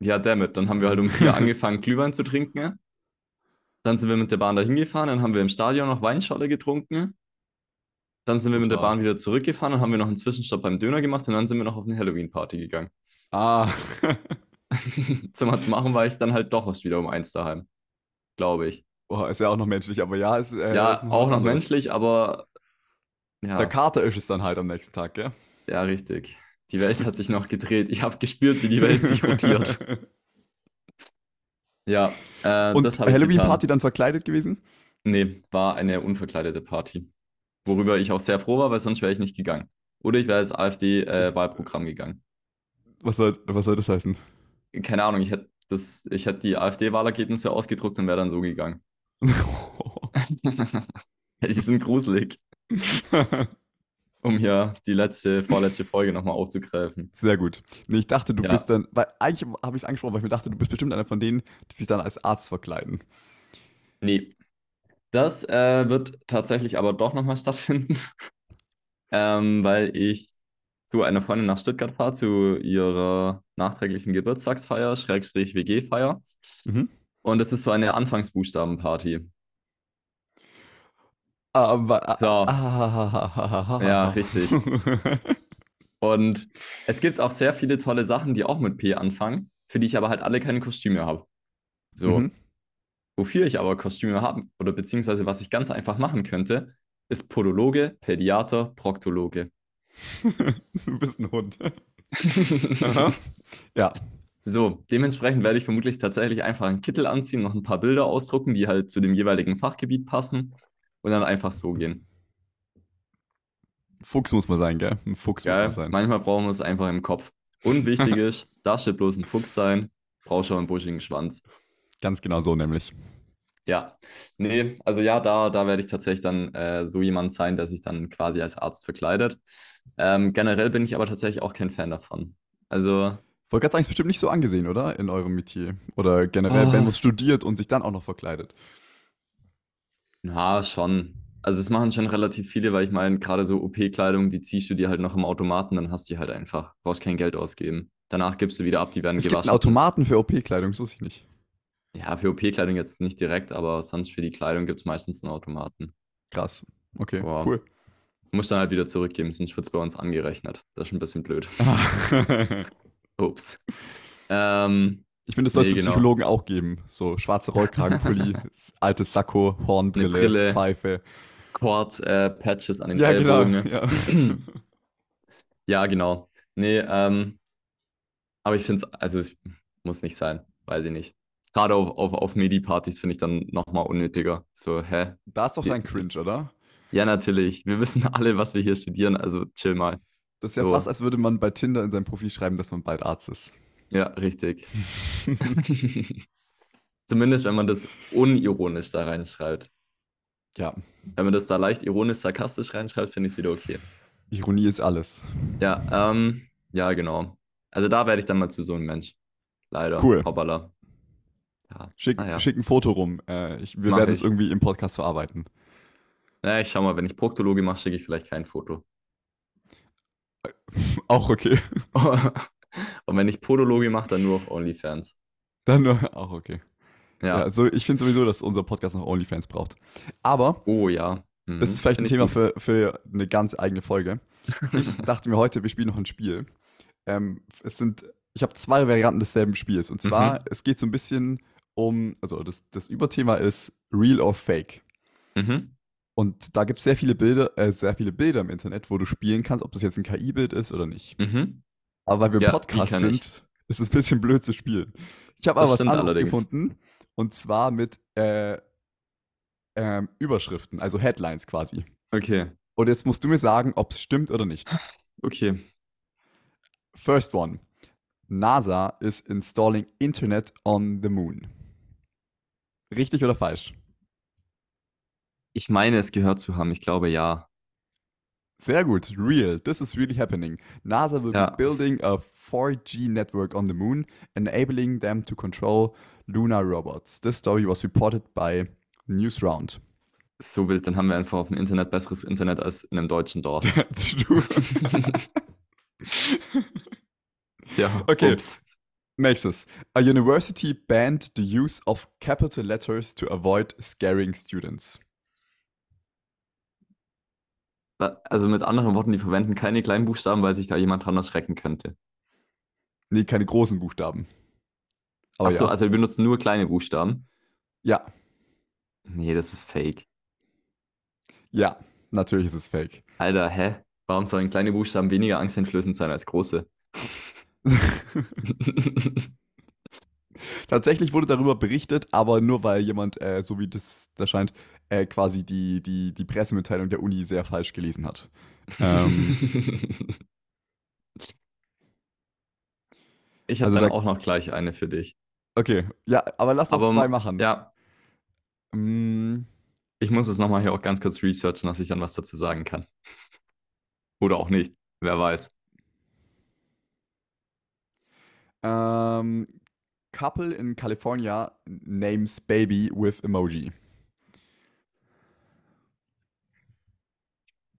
Ja, damit. Dann haben wir halt um vier *laughs* angefangen, Glühwein zu trinken. Dann sind wir mit der Bahn dahin gefahren, dann haben wir im Stadion noch Weinscholle getrunken. Dann sind wir mit der. Bahn wieder zurückgefahren, dann haben wir noch einen Zwischenstopp beim Döner gemacht und dann sind wir noch auf eine Halloween-Party gegangen. Ah. *laughs* zum, zum machen war ich dann halt doch erst wieder um eins daheim. Glaube ich. Boah, ist ja auch noch menschlich, aber ja, ist, äh, ja, ist auch noch menschlich, aber ja, Der Kater ist es dann halt am nächsten Tag, gell? ja, richtig. Die Welt hat sich noch gedreht. Ich habe gespürt, wie die Welt sich *laughs* rotiert. Ja, äh, Und das habe ich Halloween-Party dann verkleidet gewesen? Nee, war eine unverkleidete Party. Worüber ich auch sehr froh war, weil sonst wäre ich nicht gegangen. Oder ich wäre als AfD-Wahlprogramm gegangen. Was soll, was soll das heißen? Keine Ahnung, ich hätte hätte die AfD-Wahlergebnisse ausgedruckt und wäre dann so gegangen. *laughs* *laughs* Die sind gruselig, *laughs* um hier die letzte, vorletzte Folge nochmal aufzugreifen. Sehr gut. Nee, ich dachte, du Ja. bist dann, weil eigentlich habe ich es angesprochen, weil ich mir dachte, du bist bestimmt einer von denen, die sich dann als Arzt verkleiden. Nee. Das äh, wird tatsächlich aber doch nochmal *laughs* stattfinden, ähm, weil ich zu einer Freundin nach Stuttgart fahre, zu ihrer nachträglichen Geburtstagsfeier, Schrägstrich WG-Feier. Mhm. Und es ist so eine Anfangsbuchstabenparty. Aber, So. ah, Ja, richtig. Und es gibt auch sehr viele tolle Sachen, die auch mit P anfangen, für die ich aber halt alle keine Kostüme habe. So. Mhm. Wofür ich aber Kostüme habe, oder beziehungsweise was ich ganz einfach machen könnte, ist Podologe, Pädiater, Proktologe. *laughs* du bist ein Hund. *laughs* Ja, So, dementsprechend werde ich vermutlich tatsächlich einfach einen Kittel anziehen, noch ein paar Bilder ausdrucken, die halt zu dem jeweiligen Fachgebiet passen und dann einfach so gehen. Fuchs muss man sein, gell? Ein Fuchs muss Geil, man sein. manchmal brauchen wir es einfach im Kopf. Und wichtig *laughs* ist, darf steht bloß ein Fuchs sein, brauchst schon einen buschigen Schwanz. Ganz genau so nämlich. Ja, nee, also ja, da, da werde ich tatsächlich dann äh, so jemand sein, der sich dann quasi als Arzt verkleidet. Ähm, generell bin ich aber tatsächlich auch kein Fan davon. Also, Wollte gerade sagen, ist bestimmt nicht so angesehen, oder? In eurem Metier. Oder generell, Oh. wenn man es studiert und sich dann auch noch verkleidet. Na, schon. Also es machen schon relativ viele, weil ich meine, gerade so OP-Kleidung, die ziehst du dir halt noch im Automaten, dann hast du die halt einfach. Brauchst kein Geld ausgeben. Danach gibst du wieder ab, die werden Es gibt gewaschen. einen Automaten für OP-Kleidung, wusste ich nicht. Ja, für OP-Kleidung jetzt nicht direkt, aber sonst für die Kleidung gibt es meistens einen Automaten. Krass. Okay, Wow. cool. Muss dann halt wieder zurückgeben, sonst wird es bei uns angerechnet. Das ist ein bisschen blöd. *laughs* Ups. Ähm, Ich finde, das soll es Nee, für genau. Psychologen auch geben. So schwarze Rollkragenpulli, *laughs* altes Sakko, Hornbrille, Brille. Pfeife. Quad äh, Patches an den Ja, genau. Ellbogen. Ja. *clears throat* Ja, genau. Nee, ähm, aber ich finde es, also es muss nicht sein, weiß ich nicht. Gerade auf, auf, auf Medi-Partys finde ich dann nochmal unnötiger. So, hä? Da ist doch so ein Cringe, oder? Ja, natürlich. Wir wissen alle, was wir hier studieren, also chill mal. Das ist ja So. fast, als würde man bei Tinder in seinem Profil schreiben, dass man bald Arzt ist. Ja, richtig. Zumindest, wenn man das unironisch da reinschreibt. Ja, Wenn man das da leicht ironisch, sarkastisch reinschreibt, finde ich es wieder okay. Ironie ist alles. Ja, ähm, ja, genau. Also da werde ich dann mal zu so einem Mensch. Leider. Cool. Hoppala. Ja. Schick, Ah, ja. schick ein Foto rum. Äh, ich, wir Mach werden es irgendwie im Podcast verarbeiten. Ja, ich schau mal, wenn ich Proktologe mache, schicke ich vielleicht kein Foto. *laughs* Auch okay. *laughs* Und wenn ich Podologe mache, dann nur auf OnlyFans. Dann nur, *laughs* auch okay. Ja, Ja. also ich finde sowieso, dass unser Podcast noch OnlyFans braucht. Aber Oh ja. Mhm. das ist vielleicht ein Find Thema für, für eine ganz eigene Folge. *laughs* Ich dachte mir heute, wir spielen noch ein Spiel. Ähm, es sind, ich habe zwei Varianten desselben Spiels. Und zwar, Mhm. es geht so ein bisschen um, also das, das Überthema ist Real or Fake. Mhm. Und da gibt es sehr viele Bilder, äh, sehr viele Bilder im Internet, wo du spielen kannst, ob das jetzt ein KI-Bild ist oder nicht. Mhm. Aber weil wir Ja, Podcast sind, ist es ein bisschen blöd zu spielen. Ich habe aber was anderes allerdings. gefunden. Und zwar mit äh, ähm, Überschriften, also Headlines quasi. Okay. Und jetzt musst du mir sagen, ob es stimmt oder nicht. Okay. First one. NASA is installing Internet on the Moon. Richtig oder falsch? Ich meine, es gehört zu haben. Ich glaube ja. Sehr gut. Real. This is really happening. NASA will Ja. be building a 4G network on the moon, enabling them to control lunar robots. This story was reported by Newsround. So wild, dann haben wir einfach auf dem Internet besseres Internet als in einem deutschen Dorf. *laughs* *laughs* Ja, Okay. ups. Nächstes. A university banned the use of capital letters to avoid scaring students. Also mit anderen Worten, die verwenden keine kleinen Buchstaben, weil sich da jemand dran erschrecken könnte. Nee, keine großen Buchstaben. Aber Achso, ja. also wir benutzen nur kleine Buchstaben. ja, Nee, das ist fake. ja, natürlich ist es fake. Alter, hä? Warum sollen kleine Buchstaben weniger angsteinflößend sein als große? *laughs* Tatsächlich wurde darüber berichtet, aber nur weil jemand, äh, so wie das da scheint, äh, quasi die, die, die Pressemitteilung der Uni sehr falsch gelesen hat. Ähm, *laughs* ich habe Also dann da- auch noch gleich eine für dich. okay, ja, aber lass Aber zwei machen. Ja, Mm, ich muss es nochmal hier auch ganz kurz researchen, dass ich dann was dazu sagen kann. *laughs* Oder auch nicht, wer weiß. ähm, couple in California names baby with emoji.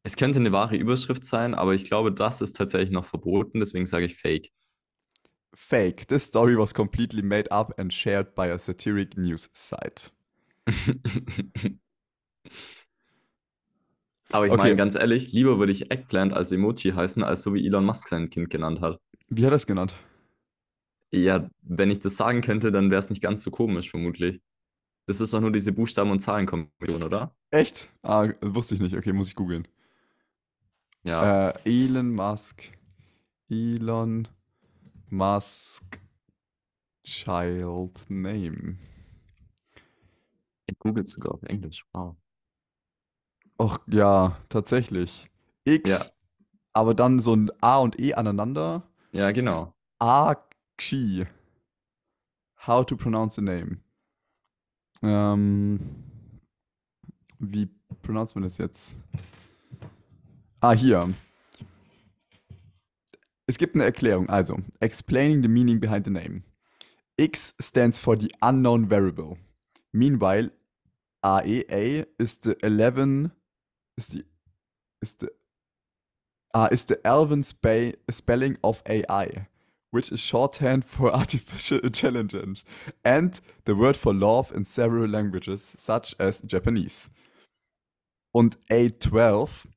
Es könnte eine wahre Überschrift sein, aber ich glaube, das ist tatsächlich noch verboten, deswegen sage ich Fake. Fake. This story was completely made up and shared by a satiric news site. *laughs* Aber ich Okay. meine, ganz ehrlich, lieber würde ich Eggplant als Emoji heißen, als so wie Elon Musk sein Kind genannt hat. Wie hat er es genannt? Ja, wenn ich das sagen könnte, dann wäre es nicht ganz so komisch, vermutlich. Das ist doch nur diese Buchstaben- und Zahlenkombination, oder? Echt? Ah, wusste ich nicht. Okay, muss ich googeln. Ja. Äh, Elon Musk. Elon Musk Child Name. Ich google sogar auf Englisch. Wow. Och, ja, tatsächlich. X, Ja. aber dann so ein A und E aneinander. Ja, genau. Archie. How to pronounce the name. Ähm, wie pronounced man das jetzt? Ah, hier. Es gibt eine Erklärung. Also, explaining the meaning behind the name. X stands for the unknown variable. Meanwhile, AEA is the 11 is the is the ah, is the Elven spa spelling of AI, which is shorthand for *laughs* artificial intelligence, and the word for love in several languages, such as Japanese. Und A12,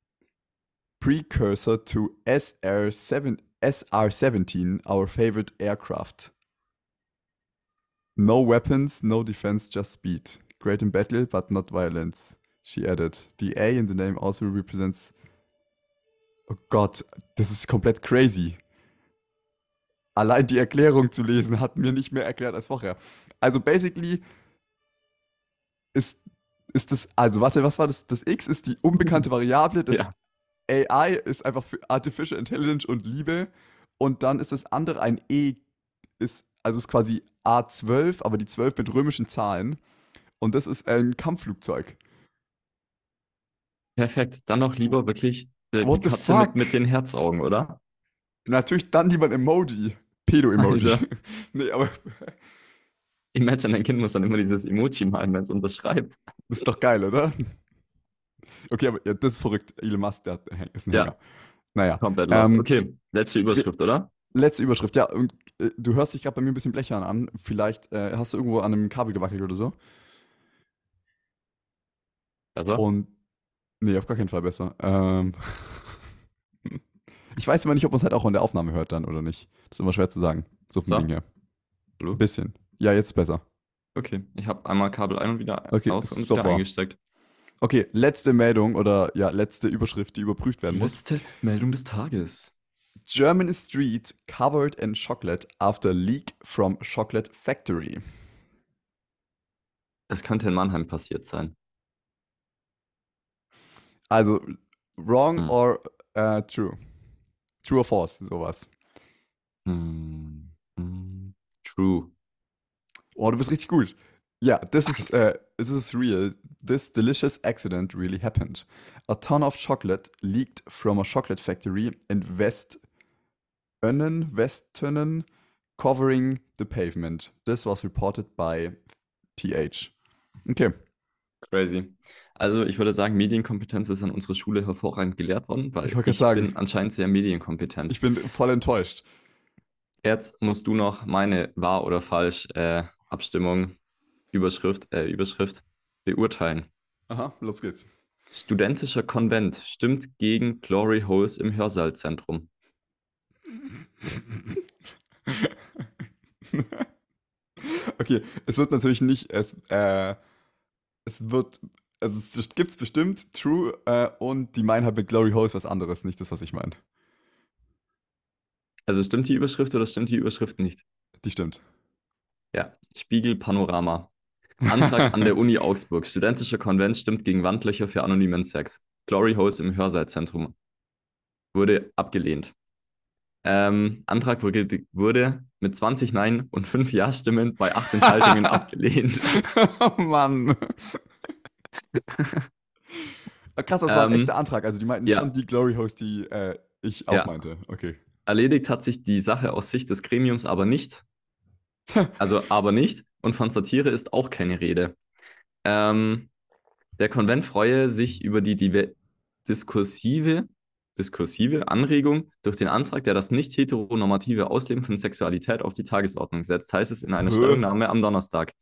precursor to SR7, SR17, our favorite aircraft. No weapons, no defense, just speed. Great in battle, but not violence. She added. The A in the name also represents. Oh Gott, das ist komplett crazy. Allein die Erklärung zu lesen hat mir nicht mehr erklärt als vorher. Also basically ist, ist das, also warte, was war das? Das X ist die unbekannte Variable, das Ja. AI ist einfach für Artificial Intelligence und Liebe und dann ist das andere ein E, ist, also ist quasi A12, aber die 12 mit römischen Zahlen und das ist ein Kampfflugzeug. Perfekt. Dann noch lieber wirklich äh, What die Katze mit, mit den Herzaugen, oder? Natürlich dann lieber ein Emoji. Pedo-Emoji. Also. *laughs* nee, aber Imagine, dein Kind muss dann immer dieses Emoji malen, wenn es unterschreibt. das ist doch geil, oder? Okay, aber ja, das ist verrückt. Elon Musk, der ist ein Ja. Hänger. Naja, Komplett. Ähm, okay, letzte Überschrift, oder? letzte Überschrift. Ja, und äh, du hörst dich gerade bei mir ein bisschen blechern an. Vielleicht äh, hast du irgendwo an einem Kabel gewackelt oder so. Also, Und nee, auf gar keinen Fall besser. Ähm, *laughs* ich weiß immer nicht, ob man es halt auch in der Aufnahme hört dann oder nicht. Das ist immer schwer zu sagen. So vom So. Ding her. Hallo? Ein bisschen. Ja, jetzt besser. okay. Ich habe einmal Kabel ein und wieder Okay, aus und super. wieder eingesteckt. Okay, letzte Meldung oder ja, letzte Überschrift, die überprüft werden muss. Letzte Meldung des Tages. German street covered in chocolate after leak from chocolate factory. Das könnte in Mannheim passiert sein. Also, wrong Hm. or äh, true? True or false, sowas. Hm. Hm. True. Oh, du bist richtig gut. Ja, this is, uh, this is real. This delicious accident really happened. A ton of chocolate leaked from a chocolate factory in West Önnen, Westönnen, covering the pavement. This was reported by TH. Okay. Crazy. Also ich würde sagen, Medienkompetenz ist an unserer Schule hervorragend gelehrt worden, weil Ich ich, sagen. bin anscheinend sehr medienkompetent. Ich bin voll enttäuscht. Jetzt musst du noch meine wahr oder falsch äh, Abstimmung, Überschrift, äh, Überschrift beurteilen. Aha, los geht's. Studentischer Konvent stimmt gegen Glory Holes im Hörsaalzentrum. *laughs* Okay, es wird natürlich nicht, es, äh, es wird, also es gibt's bestimmt, True, äh, und die meinen halt mit Glory Hole ist was anderes, nicht das, was ich meine. Also stimmt die Überschrift oder stimmt die Überschrift nicht? Die stimmt. Ja, Spiegel Panorama. Antrag an der *laughs* Uni Augsburg. Studentischer Konvent stimmt gegen Wandlöcher für anonymen Sex. Glory Holes im Hörsaalzentrum. Wurde abgelehnt. Ähm, Antrag wurde, wurde mit 20 Nein und 5 Ja-Stimmen bei 8 Enthaltungen *laughs* abgelehnt. oh Mann. *laughs* Krass, das war ein Ähm, echter Antrag. Also die meinten ja. schon die Glory Host, die äh, ich auch Ja. meinte. Okay. Erledigt hat sich die Sache aus Sicht des Gremiums aber nicht. *laughs* Also aber nicht. Und von Satire ist auch keine Rede. Ähm, der Konvent freue sich über die diver- diskursive, diskursive Anregung durch den Antrag, der das nicht heteronormative Ausleben von Sexualität auf die Tagesordnung setzt, heißt es in einer? Stellungnahme am Donnerstag.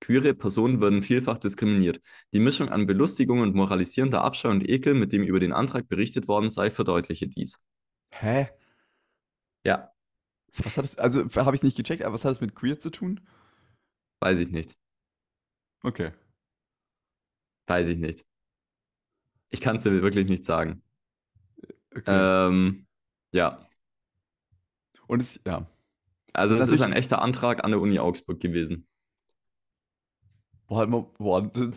Queere Personen würden vielfach diskriminiert. Die Mischung an Belustigung und moralisierender Abscheu und Ekel, mit dem über den Antrag berichtet worden sei, verdeutliche dies. Hä? Ja, Was hat es, also habe ich nicht gecheckt, aber was hat es mit queer zu tun? weiß ich nicht. Okay. Weiß ich nicht. Ich kann es dir wirklich nicht sagen. okay. Ähm, ja, Und es, ja. also Das es ist ein echter Antrag an der Uni Augsburg gewesen. Boah, halt boah, das-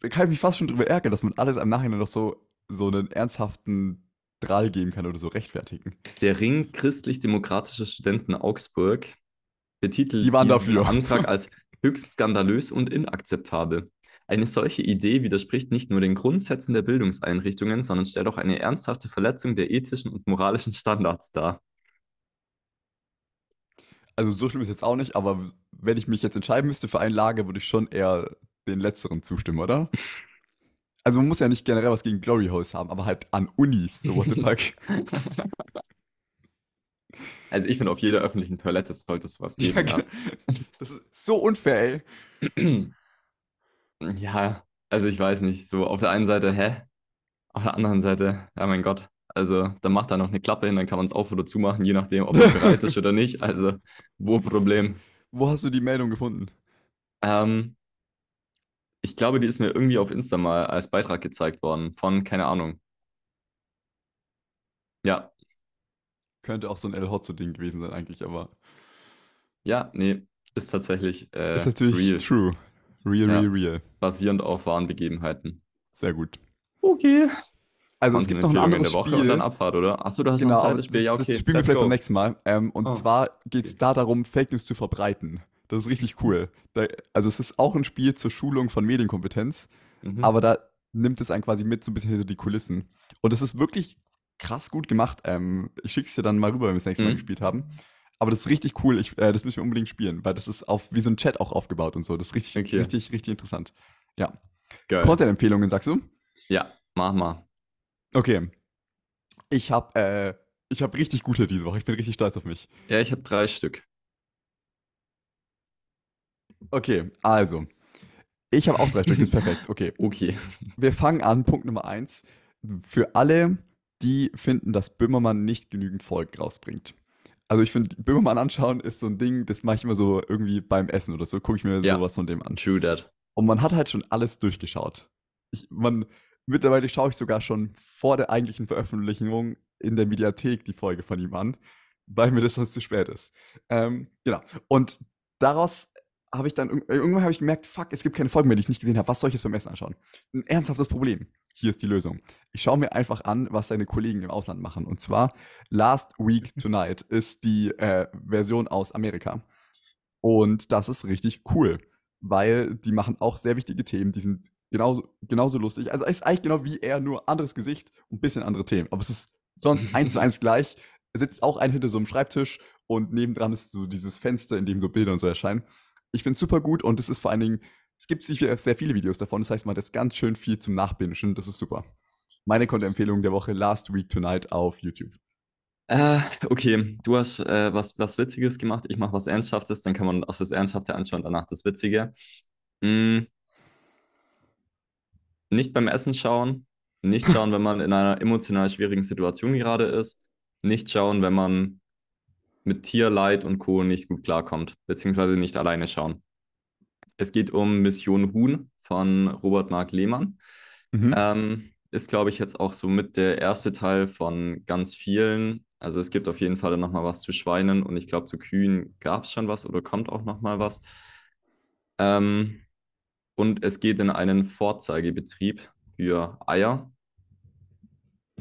da kann ich mich fast schon drüber ärgern, dass man alles im Nachhinein noch so, so einen ernsthaften Drall geben kann oder so rechtfertigen. Der Ring christlich-demokratischer Studenten Augsburg betitelt Die waren diesen dafür. Antrag *laughs* als höchst skandalös und inakzeptabel. Eine solche Idee widerspricht nicht nur den Grundsätzen der Bildungseinrichtungen, sondern stellt auch eine ernsthafte Verletzung der ethischen und moralischen Standards dar. Also so schlimm ist jetzt auch nicht, aber wenn ich mich jetzt entscheiden müsste für ein Lager, würde ich schon eher den letzteren zustimmen, oder? *laughs* Also man muss ja nicht generell was gegen Glory Holes haben, aber halt an Unis, so what the fuck. *laughs* Also ich finde, auf jeder öffentlichen Toilette sollte es was Ja, geben. Ja, das ist so unfair, ey. *clears throat* Ja, also ich weiß nicht. So auf der einen Seite, hä? Auf der anderen Seite, ja mein Gott. Also dann macht da noch eine Klappe hin, dann kann man es auf oder zumachen, je nachdem, ob es *laughs* bereit ist oder nicht. Also, wo Problem? Wo hast du die Meldung gefunden? Ähm, ich glaube, die ist mir irgendwie auf Insta mal als Beitrag gezeigt worden von, keine Ahnung. Ja, Könnte auch so ein El Hotzo-Ding gewesen sein eigentlich, aber ja, nee, ist tatsächlich äh, ist natürlich real, true. Real, Ja. real, real. basierend auf wahren Begebenheiten. Sehr gut. Okay. Also es gibt noch ein anderes in der Woche Spiel. und dann Abfahrt, oder? Achso, du hast noch Genau, ein zweites Spiel. Ja, das okay. spielen wir vielleicht go. beim nächsten Mal. Ähm, und Oh. zwar geht es da darum, Fake News zu verbreiten. Das ist richtig cool. Da, also es ist auch ein Spiel zur Schulung von Medienkompetenz, Mhm. aber da nimmt es einen quasi mit so ein bisschen hinter die Kulissen. Und es ist wirklich krass gut gemacht. Ähm, ich schicke es dir dann mal rüber, wenn wir das nächste Mal Mhm. gespielt haben. Aber das ist richtig cool. Ich, äh, das müssen wir unbedingt spielen, weil das ist auf wie so ein Chat auch aufgebaut und so. Das ist richtig, Okay. richtig, richtig interessant. Ja. Content-Empfehlungen, sagst du? Ja, mach mal. Okay. Ich habe äh, ich hab richtig gute diese Woche. Ich bin richtig stolz auf mich. Ja, ich habe drei Stück. Okay, also. Ich habe auch drei Stück, ist *laughs* perfekt. Okay. Okay. Wir fangen an, Punkt Nummer eins. Für alle, die finden, dass Böhmermann nicht genügend Folgen rausbringt. Also ich finde, Böhmermann anschauen ist so ein Ding, das mache ich immer so irgendwie beim Essen oder so, gucke ich mir Ja. sowas von dem an. True that. Und man hat halt schon alles durchgeschaut. Ich, man, mittlerweile schaue ich sogar schon vor der eigentlichen Veröffentlichung in der Mediathek die Folge von ihm an, weil mir das sonst zu spät ist. Ähm, genau. Und daraus habe ich dann, irgendwann habe ich gemerkt, fuck, es gibt keine Folgen mehr, die ich nicht gesehen habe. Was soll ich jetzt beim Essen anschauen? Ein ernsthaftes Problem. Hier ist die Lösung. Ich schaue mir einfach an, was seine Kollegen im Ausland machen. Und zwar Last Week Tonight ist die äh, Version aus Amerika. Und das ist richtig cool, weil die machen auch sehr wichtige Themen. Die sind genauso, genauso lustig. Also es ist eigentlich genau wie er, nur anderes Gesicht und ein bisschen andere Themen. Aber es ist sonst eins zu *laughs* eins gleich. Er sitzt auch ein hinter so einem Schreibtisch und nebendran ist so dieses Fenster, in dem so Bilder und so erscheinen. Ich finde es super gut und es ist vor allen Dingen, es gibt sicher sehr viele Videos davon. Das heißt, man hat jetzt ganz schön viel zum Nachbingen. Das ist super. Meine Kontoempfehlung der Woche Last Week Tonight auf YouTube. Äh, okay, du hast äh, was, was Witziges gemacht, ich mache was Ernsthaftes, dann kann man auch das Ernsthafte anschauen, danach das Witzige. Hm. Nicht beim Essen schauen, nicht schauen, wenn man in einer emotional schwierigen Situation gerade ist, nicht schauen, wenn man mit Tierleid und Co. nicht gut klarkommt, beziehungsweise nicht alleine schauen. Es geht um Mission Huhn von Robert Mark Lehmann. Mhm. Ähm, ist, glaube ich, jetzt auch so mit der erste Teil von ganz vielen. Also es gibt auf jeden Fall noch mal was zu Schweinen und ich glaube, zu Kühen gab es schon was oder kommt auch noch mal was. Ähm, und es geht in einen Vorzeigebetrieb für Eier,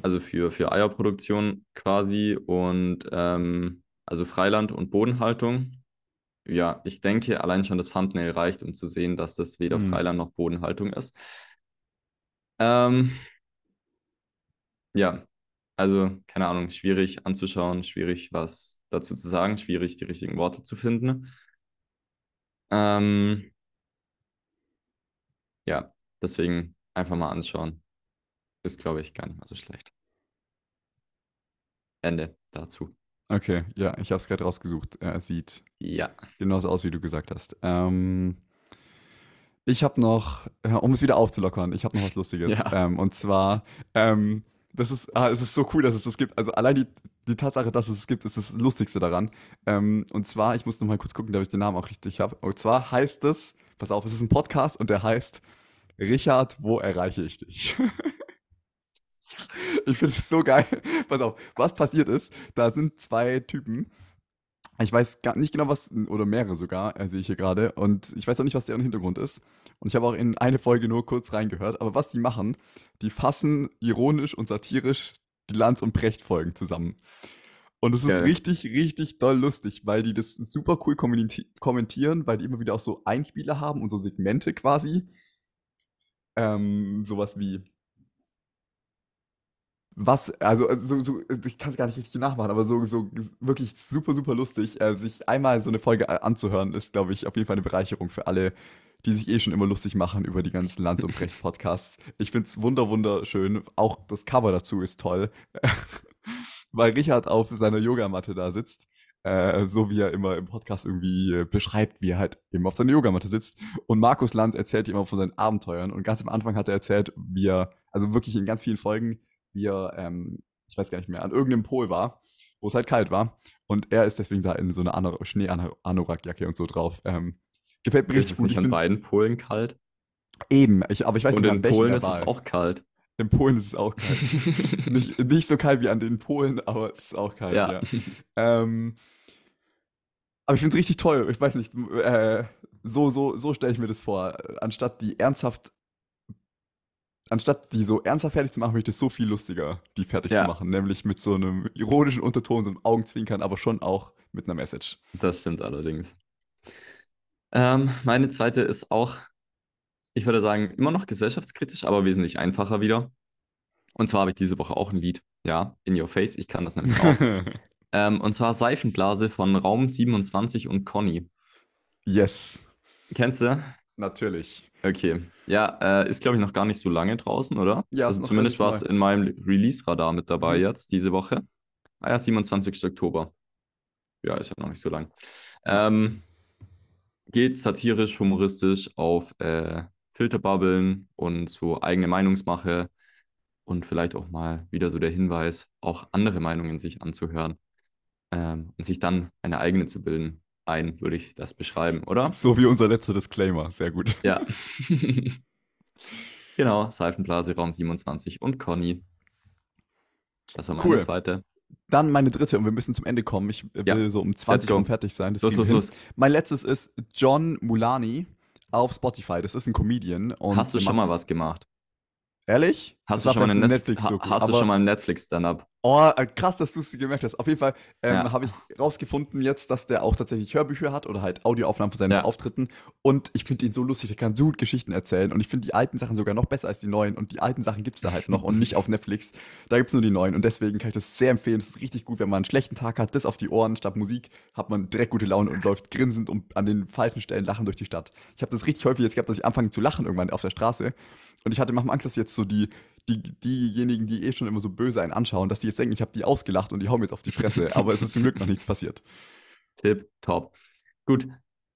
also für, für Eierproduktion quasi und ähm, also Freiland und Bodenhaltung. Ja, ich denke, allein schon das Thumbnail reicht, um zu sehen, dass das weder mhm. Freiland noch Bodenhaltung ist. Ähm, ja, also keine Ahnung, schwierig anzuschauen, schwierig was dazu zu sagen, schwierig die richtigen Worte zu finden. Ähm, ja, deswegen einfach mal anschauen. Ist, glaube ich, gar nicht mal so schlecht. Ende dazu. Okay, ja, ich habe es gerade rausgesucht. Er sieht ja. genauso aus, wie du gesagt hast. Ähm, ich habe noch, um es wieder aufzulockern, ich habe noch was Lustiges. *laughs* Ja. Ähm, und zwar, ähm, das ist, ah, es ist so cool, dass es das gibt. Also allein die, die Tatsache, dass es es gibt, ist das Lustigste daran. Ähm, und zwar, ich muss noch mal kurz gucken, ob ich den Namen auch richtig habe. Und zwar heißt es, pass auf, es ist ein Podcast und der heißt Richard, wo erreiche ich dich? *laughs* *laughs* ich finde es so geil. *laughs* Pass auf, was passiert ist, da sind zwei Typen. Ich weiß gar nicht genau, was, oder mehrere sogar, äh, sehe ich hier gerade. Und ich weiß auch nicht, was deren Hintergrund ist. Und ich habe auch in eine Folge nur kurz reingehört. Aber was die machen, die fassen ironisch und satirisch die Lanz- und Brecht-Folgen zusammen. Und es ist Geil. richtig, richtig doll lustig, weil die das super cool kommentieren, weil die immer wieder auch so Einspieler haben und so Segmente quasi. Ähm, sowas wie, was, also äh, so, so, ich kann es gar nicht richtig nachmachen, aber so, so wirklich super, super lustig. Äh, sich einmal so eine Folge äh, anzuhören, ist, glaube ich, auf jeden Fall eine Bereicherung für alle, die sich eh schon immer lustig machen über die ganzen Lanz und Brecht Podcasts. Ich finde es wunder, wunderschön. Auch das Cover dazu ist toll, *laughs* weil Richard auf seiner Yogamatte da sitzt. Äh, so wie er immer im Podcast irgendwie beschreibt, wie er halt eben auf seiner Yogamatte sitzt. Und Markus Lanz erzählt immer von seinen Abenteuern. Und ganz am Anfang hat er erzählt, wie er, also wirklich in ganz vielen Folgen, wie er, ähm, ich weiß gar nicht mehr, an irgendeinem Pol war, wo es halt kalt war. Und er ist deswegen da in so einer Schnee-Anorak-Jacke und so drauf. Ähm, gefällt mir richtig ist gut. Ist nicht an beiden Polen kalt? Eben, ich, aber ich weiß und nicht, in Polen ist es auch kalt. In Polen ist es auch kalt. *laughs* nicht, nicht so kalt wie an den Polen, aber es ist auch kalt, ja. ja. Ähm, aber ich finde es richtig toll. Ich weiß nicht, äh, so, so, so stelle ich mir das vor. Anstatt die ernsthaft anstatt die so ernsthaft fertig zu machen, möchte ich es so viel lustiger, die fertig ja. zu machen. Nämlich mit so einem ironischen Unterton, so einem Augenzwinkern, aber schon auch mit einer Message. Das stimmt allerdings. Ähm, meine zweite ist auch, ich würde sagen, immer noch gesellschaftskritisch, aber wesentlich einfacher wieder. Und zwar habe ich diese Woche auch ein Lied. Ja, In Your Face, ich kann das nämlich auch. *laughs* ähm, und zwar Seifenblase von Raum 27 und Conny. Yes. Kennst du? Natürlich. Okay. Ja, äh, ist glaube ich noch gar nicht so lange draußen, oder? Ja, also zumindest war es in meinem Release-Radar mit dabei mhm. jetzt diese Woche. Ah ja, 27. Oktober. Ja, ist ja noch nicht so lang. Ähm, geht satirisch, humoristisch auf äh, Filterbubbeln und so eigene Meinungsmache und vielleicht auch mal wieder so der Hinweis, auch andere Meinungen sich anzuhören ähm, und sich dann eine eigene zu bilden ein, würde ich das beschreiben, oder? So wie unser letzter Disclaimer, sehr gut. Ja. *laughs* Genau, Seifenblase, Raum 27 und Conny. Das war meine Cool. zweite. Dann meine dritte und wir müssen zum Ende kommen. Ich äh, Ja. will so um 20 go. Uhr fertig sein. Das Los, los, los. Mein letztes ist John Mulani auf Spotify. Das ist ein Comedian. Hast du schon mal was gemacht? Ehrlich? Hast Das du schon mal eine ein Netflix, ha, hast du schon mal einen Netflix Stand-up? Oh, äh, krass, dass du es gemerkt hast. Auf jeden Fall ähm, Ja. habe ich rausgefunden jetzt, dass der auch tatsächlich Hörbücher hat oder halt Audioaufnahmen von seinen Ja. Auftritten. Und ich finde ihn so lustig, der kann so gut Geschichten erzählen. Und ich finde die alten Sachen sogar noch besser als die neuen. Und die alten Sachen gibt es da halt noch und nicht auf Netflix. Da gibt es nur die neuen. Und deswegen kann ich das sehr empfehlen. Es ist richtig gut, wenn man einen schlechten Tag hat, das auf die Ohren statt Musik, hat man direkt gute Laune und läuft grinsend und an den falschen Stellen lachen durch die Stadt. Ich habe das richtig häufig jetzt gehabt, dass ich anfange zu lachen irgendwann auf der Straße. Und ich hatte manchmal Angst, dass jetzt so die, die, diejenigen, die eh schon immer so böse einen anschauen, dass die jetzt denken, ich habe die ausgelacht und die hauen mir jetzt auf die Fresse. *laughs* Aber es ist zum Glück noch nichts passiert. Tipp, top. Gut,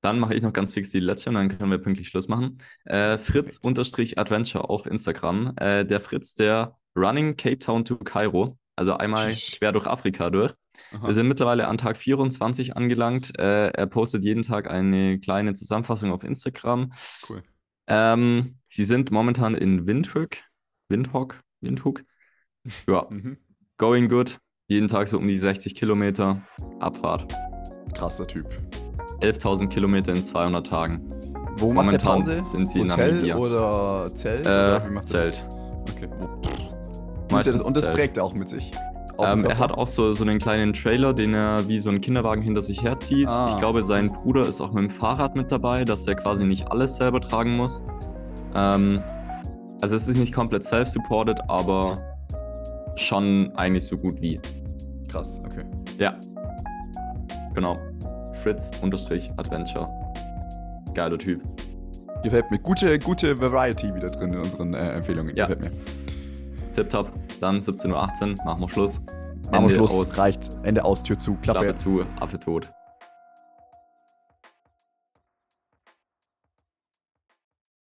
dann mache ich noch ganz fix die letzte und dann können wir pünktlich Schluss machen. Äh, Fritz-Adventure auf Instagram. Äh, der Fritz, der Running Cape Town to Kairo, also einmal quer durch Afrika durch. Aha. Wir sind mittlerweile an Tag 24 angelangt. Äh, er postet jeden Tag eine kleine Zusammenfassung auf Instagram. Cool. Ähm, sie sind momentan in Windhoek. Windhoek? Windhoek? *laughs* Ja, Mhm. going good. Jeden Tag so um die 60 Kilometer. Abfahrt. Krasser Typ. 11.000 Kilometer in 200 Tagen. Wo macht der Momentan Pause? sind sie in Hotel Namibia. oder Zelt? Äh, oder wie macht er Zelt. Das? Okay. Und, das, und das Zelt. trägt er auch mit sich. Ähm, er hat auch so, so einen kleinen Trailer, den er wie so einen Kinderwagen hinter sich herzieht. Ah. Ich glaube, sein Bruder ist auch mit dem Fahrrad mit dabei, dass er quasi nicht alles selber tragen muss. Ähm, also es ist nicht komplett self-supported, aber schon eigentlich so gut wie. Krass, okay. Ja. Genau. Fritz-Adventure. Geiler Typ. Gefällt mir. Gute, gute Variety wieder drin in unseren äh, Empfehlungen. Ja. Gefällt mir. Tipptopp. Dann 17.18 Uhr, machen wir Schluss. Machen wir Schluss. aus. Reicht. Ende aus, Tür zu, Klappe. Klappe zu, Affe tot.